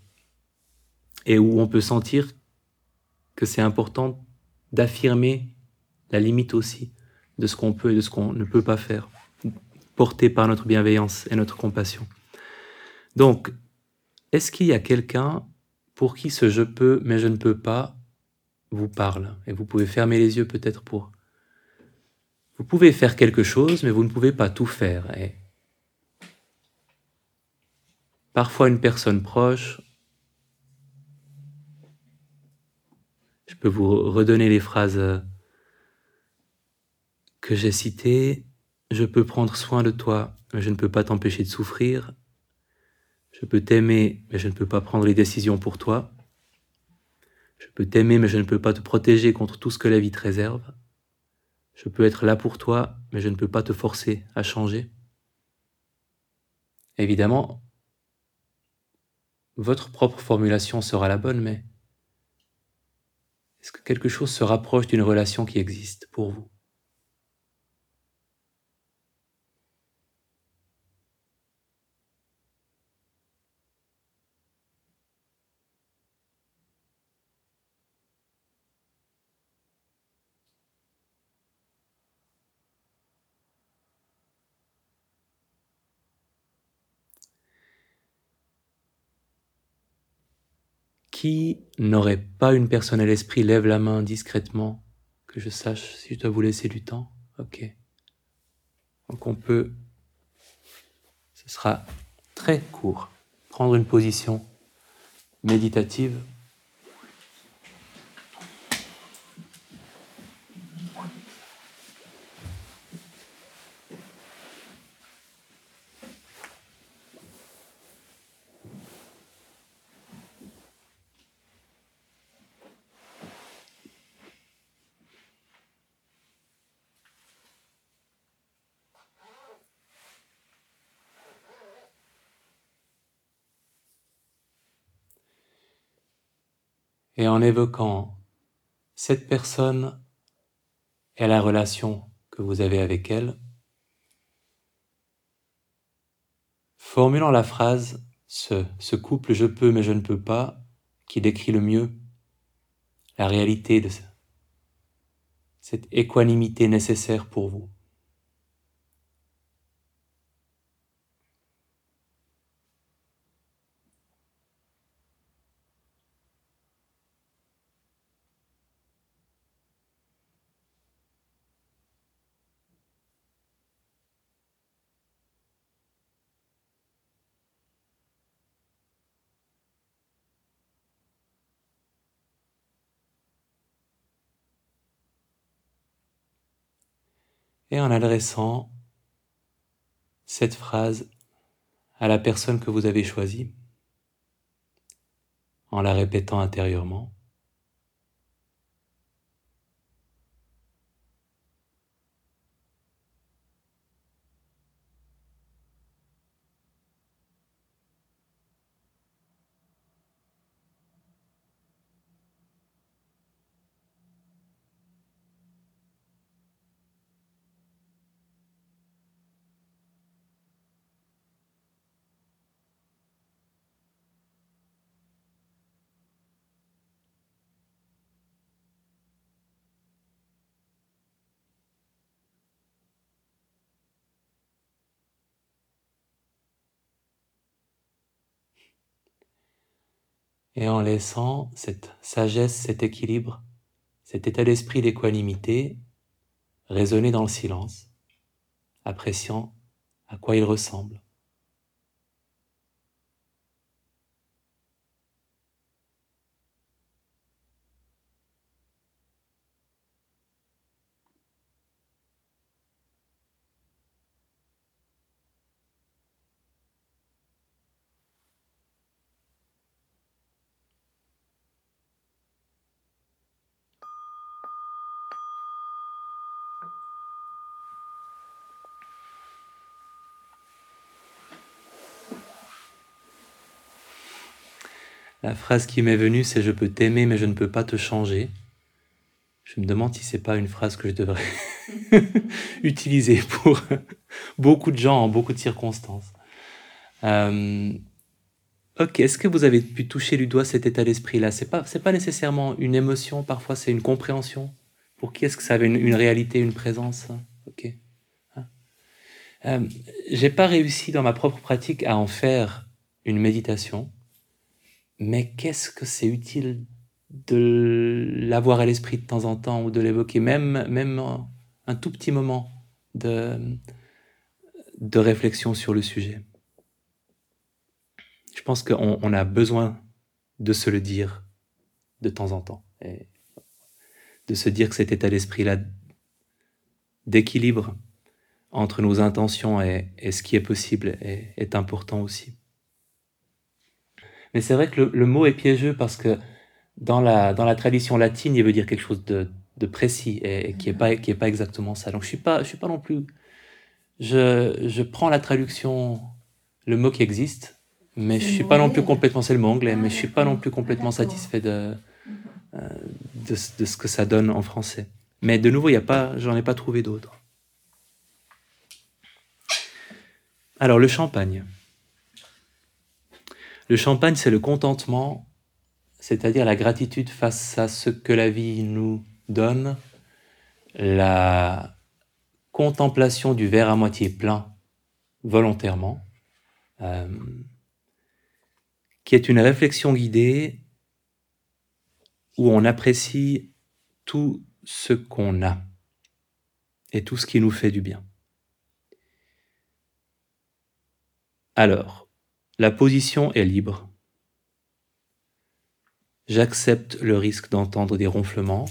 et où on peut sentir que c'est important d'affirmer la limite aussi de ce qu'on peut et de ce qu'on ne peut pas faire porté par notre bienveillance et notre compassion. Donc, est-ce qu'il y a quelqu'un pour qui ce je peux mais je ne peux pas vous parle? Et vous pouvez fermer les yeux peut-être pour... Vous pouvez faire quelque chose, mais vous ne pouvez pas tout faire. Parfois une personne proche, je peux vous redonner les phrases que j'ai citées, je peux prendre soin de toi, mais je ne peux pas t'empêcher de souffrir. Je peux t'aimer, mais je ne peux pas prendre les décisions pour toi. Je peux t'aimer, mais je ne peux pas te protéger contre tout ce que la vie te réserve. Je peux être là pour toi, mais je ne peux pas te forcer à changer. Évidemment, votre propre formulation sera la bonne, mais est-ce que quelque chose se rapproche d'une relation qui existe pour vous? Qui n'aurait pas une personne à l'esprit Lève la main discrètement, que je sache si je dois vous laisser du temps. Ok. Donc on peut, ce sera très court, prendre une position méditative Et en évoquant cette personne et la relation que vous avez avec elle, formulant la phrase ce, couple je peux mais je ne peux pas qui décrit le mieux la réalité de cette équanimité nécessaire pour vous. Et en adressant cette phrase à la personne que vous avez choisie, en la répétant intérieurement. Et en laissant cette sagesse, cet équilibre, cet état d'esprit d'équanimité résonner dans le silence, appréciant à quoi il ressemble. La phrase qui m'est venue, c'est Je peux t'aimer, mais je ne peux pas te changer. Je me demande si c'est pas une phrase que je devrais utiliser pour beaucoup de gens en beaucoup de circonstances. Euh, ok, est-ce que vous avez pu toucher du doigt cet état d'esprit-là? C'est pas, pas nécessairement une émotion. Parfois, c'est une compréhension. Pour qui est-ce que ça avait une, réalité, une présence? Ok. Hein? Euh, J'ai pas réussi dans ma propre pratique à en faire une méditation mais qu'est-ce que c'est utile de l'avoir à l'esprit de temps en temps ou de l'évoquer, même, même un tout petit moment de, de réflexion sur le sujet? Je pense qu'on on a besoin de se le dire de temps en temps, et de se dire que cet état d'esprit-là d'équilibre entre nos intentions et, ce qui est possible est important aussi. Mais c'est vrai que le, mot est piégeux parce que dans la, dans la tradition latine, il veut dire quelque chose de, de précis et, qui n'est pas, qui est pas exactement ça. Donc je ne suis, pas, je suis pas non plus... Je, je prends la traduction, le mot qui existe, mais je ne suis pas non plus complètement... C'est le mot anglais, mais je suis pas non plus complètement satisfait de, euh, de, de, ce que ça donne en français. Mais de nouveau, il y a pas, j'en ai pas trouvé d'autres. Alors le champagne. Le champagne, c'est le contentement, c'est-à-dire la gratitude face à ce que la vie nous donne, la contemplation du verre à moitié plein volontairement, euh, qui est une réflexion guidée où on apprécie tout ce qu'on a et tout ce qui nous fait du bien. Alors, la position est libre. J'accepte le risque d'entendre des ronflements,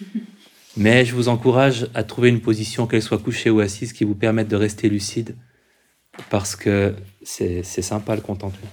mais je vous encourage à trouver une position, qu'elle soit couchée ou assise, qui vous permette de rester lucide, parce que c'est sympa le contentement.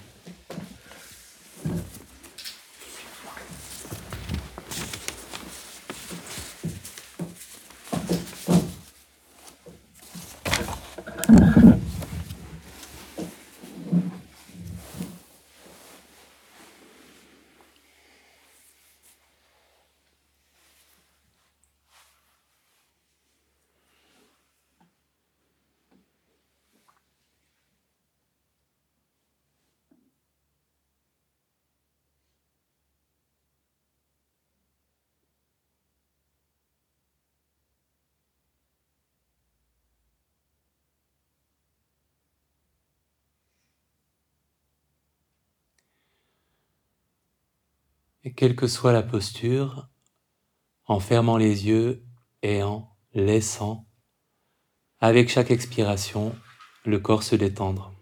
Quelle que soit la posture, en fermant les yeux et en laissant, avec chaque expiration, le corps se détendre.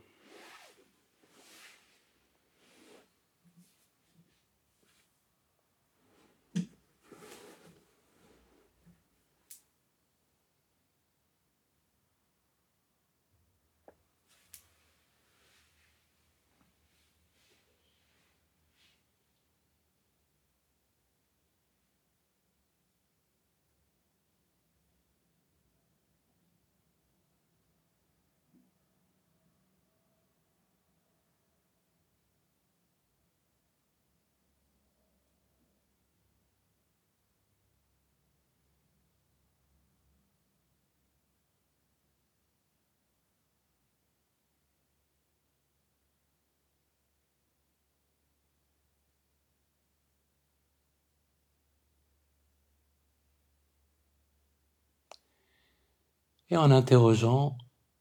Et en interrogeant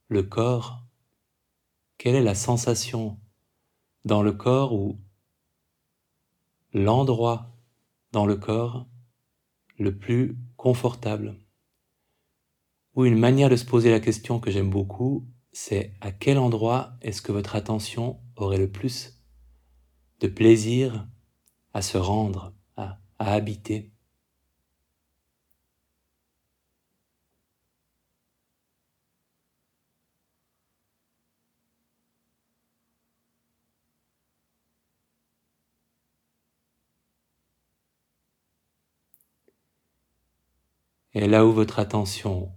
le corps, quelle est la sensation dans le corps ou l'endroit dans le corps le plus confortable? Ou une manière de se poser la question que j'aime beaucoup, c'est à quel endroit est-ce que votre attention aurait le plus de plaisir à se rendre, à, à habiter? Et là où votre attention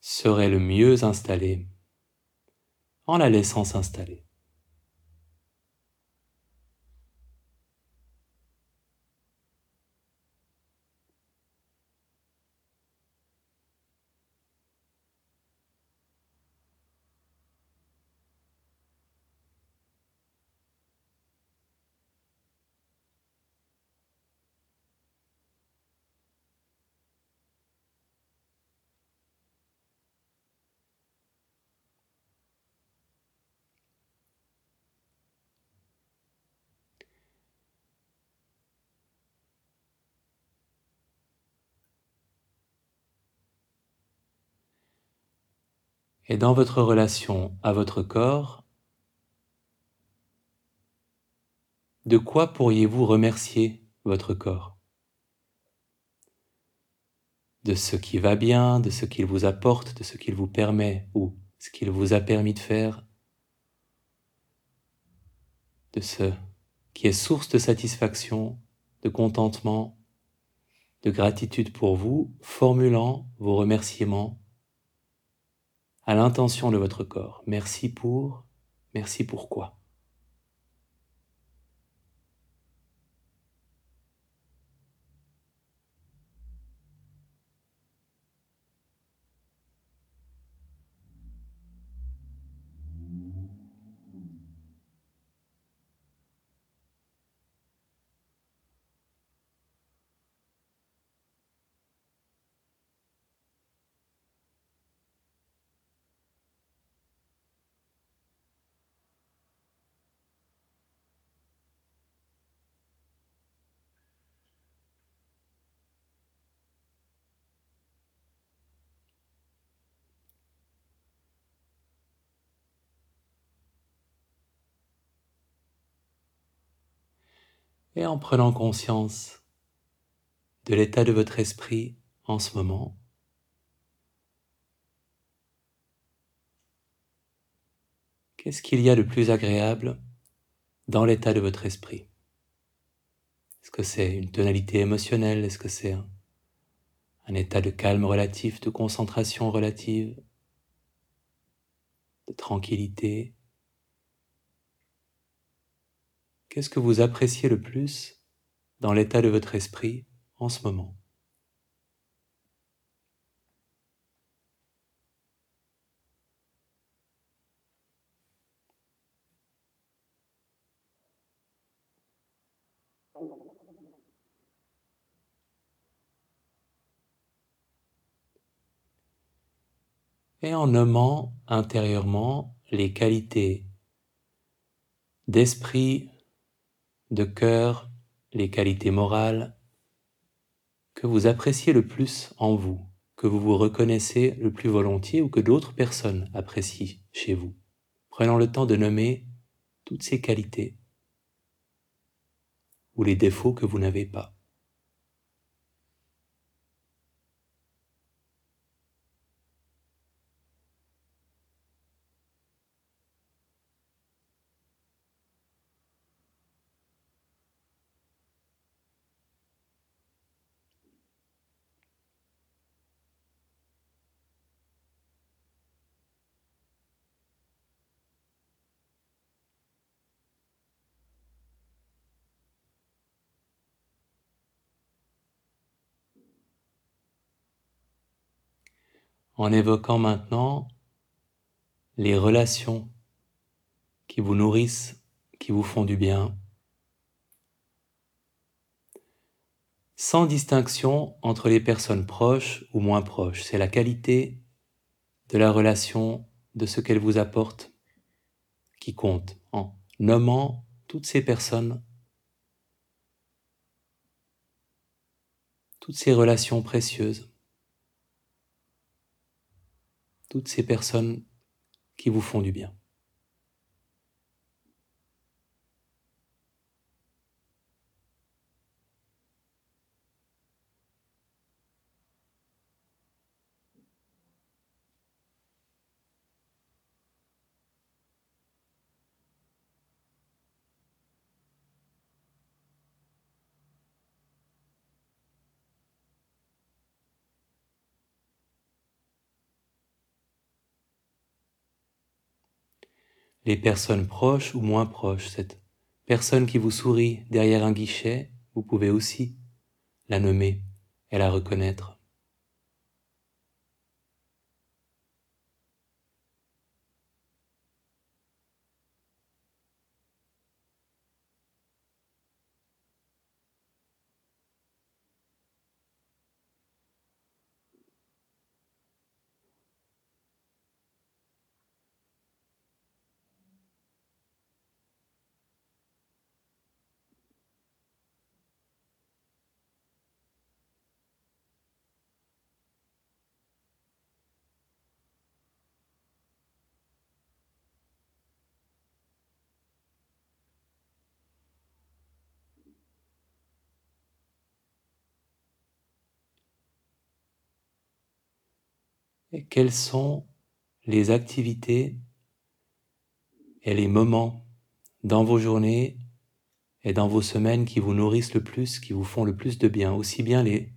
serait le mieux installée, en la laissant s'installer. Et dans votre relation à votre corps, de quoi pourriez-vous remercier votre corps? De ce qui va bien, de ce qu'il vous apporte, de ce qu'il vous permet ou ce qu'il vous a permis de faire, de ce qui est source de satisfaction, de contentement, de gratitude pour vous, formulant vos remerciements à l'intention de votre corps. Merci pour, merci pourquoi. Et en prenant conscience de l'état de votre esprit en ce moment, qu'est-ce qu'il y a de plus agréable dans l'état de votre esprit? Est-ce que c'est une tonalité émotionnelle? Est-ce que c'est un, état de calme relatif, de concentration relative, de tranquillité? Qu'est-ce que vous appréciez le plus dans l'état de votre esprit en ce moment? Et en nommant intérieurement les qualités d'esprit de cœur les qualités morales que vous appréciez le plus en vous, que vous vous reconnaissez le plus volontiers ou que d'autres personnes apprécient chez vous. Prenons le temps de nommer toutes ces qualités ou les défauts que vous n'avez pas. En évoquant maintenant les relations qui vous nourrissent, qui vous font du bien, sans distinction entre les personnes proches ou moins proches. C'est la qualité de la relation, de ce qu'elle vous apporte, qui compte, en nommant toutes ces personnes, toutes ces relations précieuses. Toutes ces personnes qui vous font du bien. Les personnes proches ou moins proches, cette personne qui vous sourit derrière un guichet, vous pouvez aussi la nommer et la reconnaître. et quelles sont les activités et les moments dans vos journées et dans vos semaines qui vous nourrissent le plus, qui vous font le plus de bien, aussi bien les,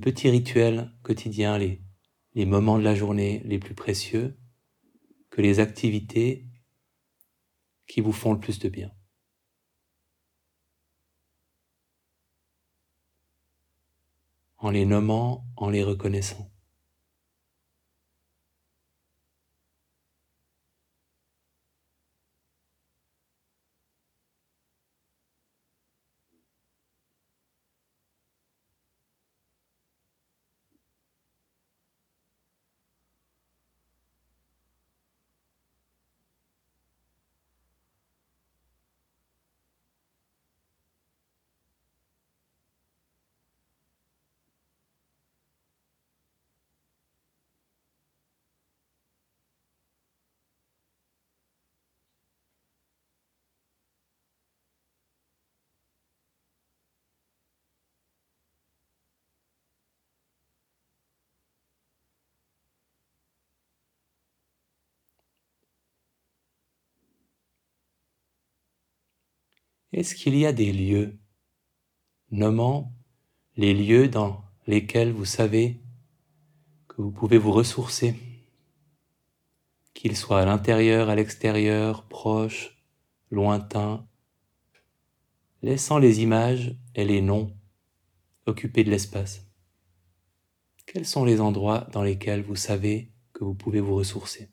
petits rituels quotidiens, les moments de la journée les plus précieux, que les activités qui vous font le plus de bien? En les nommant, en les reconnaissant. Est-ce qu'il y a des lieux, nommant les lieux dans lesquels vous savez que vous pouvez vous ressourcer, qu'ils soient à l'intérieur, à l'extérieur, proches, lointains, laissant les images et les noms occuper de l'espace? Quels sont les endroits dans lesquels vous savez que vous pouvez vous ressourcer?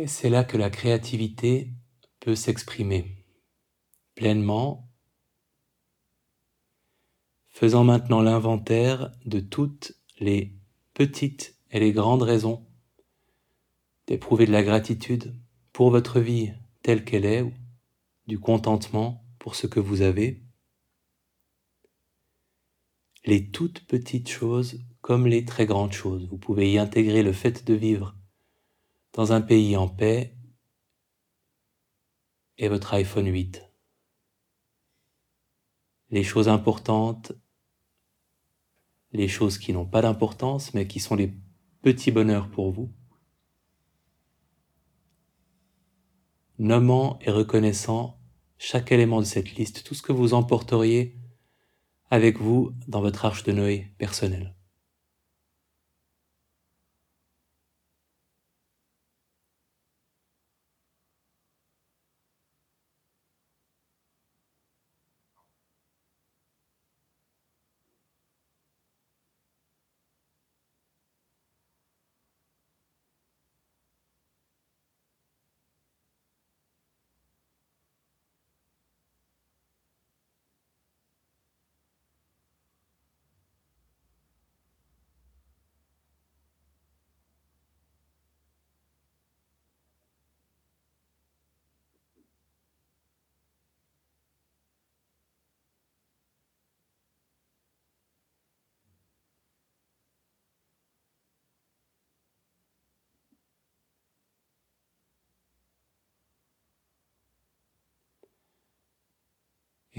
Et c'est là que la créativité peut s'exprimer pleinement, faisant maintenant l'inventaire de toutes les petites et les grandes raisons d'éprouver de la gratitude pour votre vie telle qu'elle est, du contentement pour ce que vous avez, les toutes petites choses comme les très grandes choses. Vous pouvez y intégrer le fait de vivre dans un pays en paix et votre iPhone 8. Les choses importantes, les choses qui n'ont pas d'importance mais qui sont les petits bonheurs pour vous. Nommant et reconnaissant chaque élément de cette liste, tout ce que vous emporteriez avec vous dans votre arche de Noé personnelle.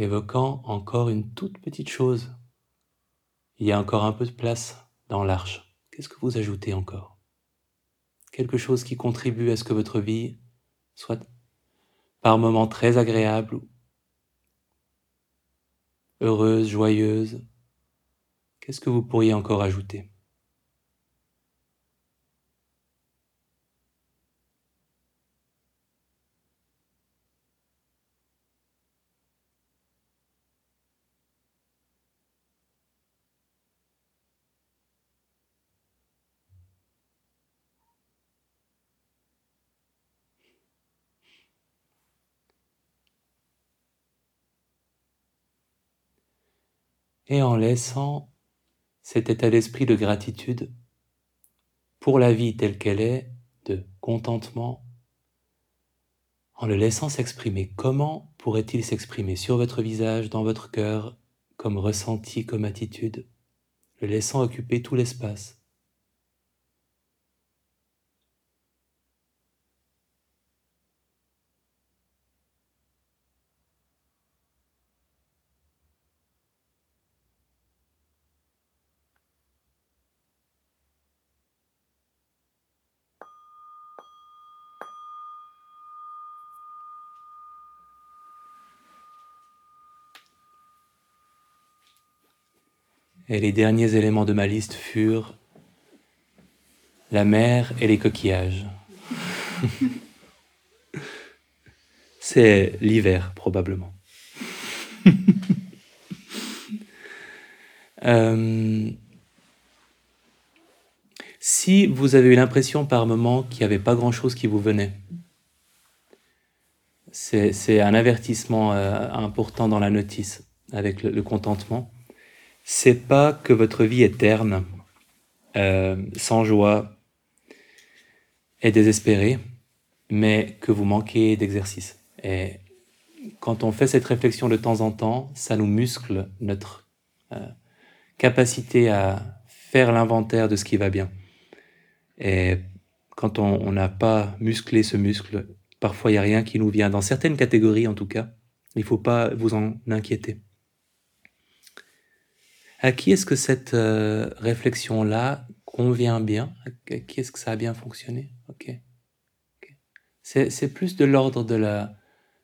Évoquant encore une toute petite chose. Il y a encore un peu de place dans l'arche. Qu'est-ce que vous ajoutez encore? Quelque chose qui contribue à ce que votre vie soit par moments très agréable, heureuse, joyeuse? Qu'est-ce que vous pourriez encore ajouter? Et en laissant cet état d'esprit de gratitude pour la vie telle qu'elle est, de contentement, en le laissant s'exprimer. Comment pourrait-il s'exprimer sur votre visage, dans votre cœur, comme ressenti, comme attitude, le laissant occuper tout l'espace Et les derniers éléments de ma liste furent la mer et les coquillages. C'est l'hiver, probablement. Euh, si vous avez eu l'impression par moment qu'il n'y avait pas grand-chose qui vous venait, c'est un avertissement euh, important dans la notice avec le contentement c'est pas que votre vie est terne, euh, sans joie et désespérée, mais que vous manquez d'exercice. Et quand on fait cette réflexion de temps en temps, ça nous muscle notre euh, capacité à faire l'inventaire de ce qui va bien. Et quand on n'a pas musclé ce muscle, parfois il n'y a rien qui nous vient. Dans certaines catégories en tout cas, il ne faut pas vous en inquiéter. À qui est-ce que cette euh, réflexion-là convient bien? À qui est-ce que ça a bien fonctionné? Ok. C'est plus de l'ordre de la,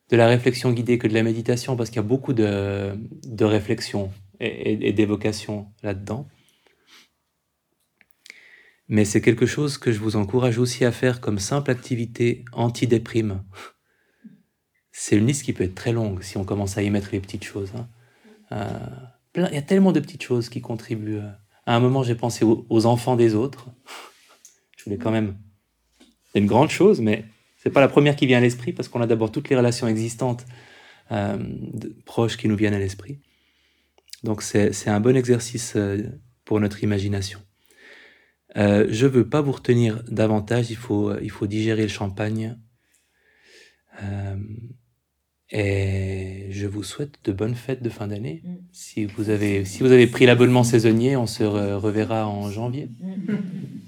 de la réflexion guidée que de la méditation, parce qu'il y a beaucoup de, de réflexion et, et d'évocation là-dedans. Mais c'est quelque chose que je vous encourage aussi à faire comme simple activité anti-déprime. C'est une liste qui peut être très longue si on commence à y mettre les petites choses. Hein. Euh, il y a tellement de petites choses qui contribuent. À un moment, j'ai pensé aux, enfants des autres. Je voulais quand même. C'est une grande chose, mais C'est pas la première qui vient à l'esprit parce qu'on a d'abord toutes les relations existantes euh, proches qui nous viennent à l'esprit. Donc c'est un bon exercice euh, pour notre imagination. Euh, je veux pas vous retenir davantage, il faut, il faut digérer le champagne. Et je vous souhaite de bonnes fêtes de fin d'année. Mm. Si, vous avez, si vous avez pris l'abonnement saisonnier, on se reverra en janvier. Mm.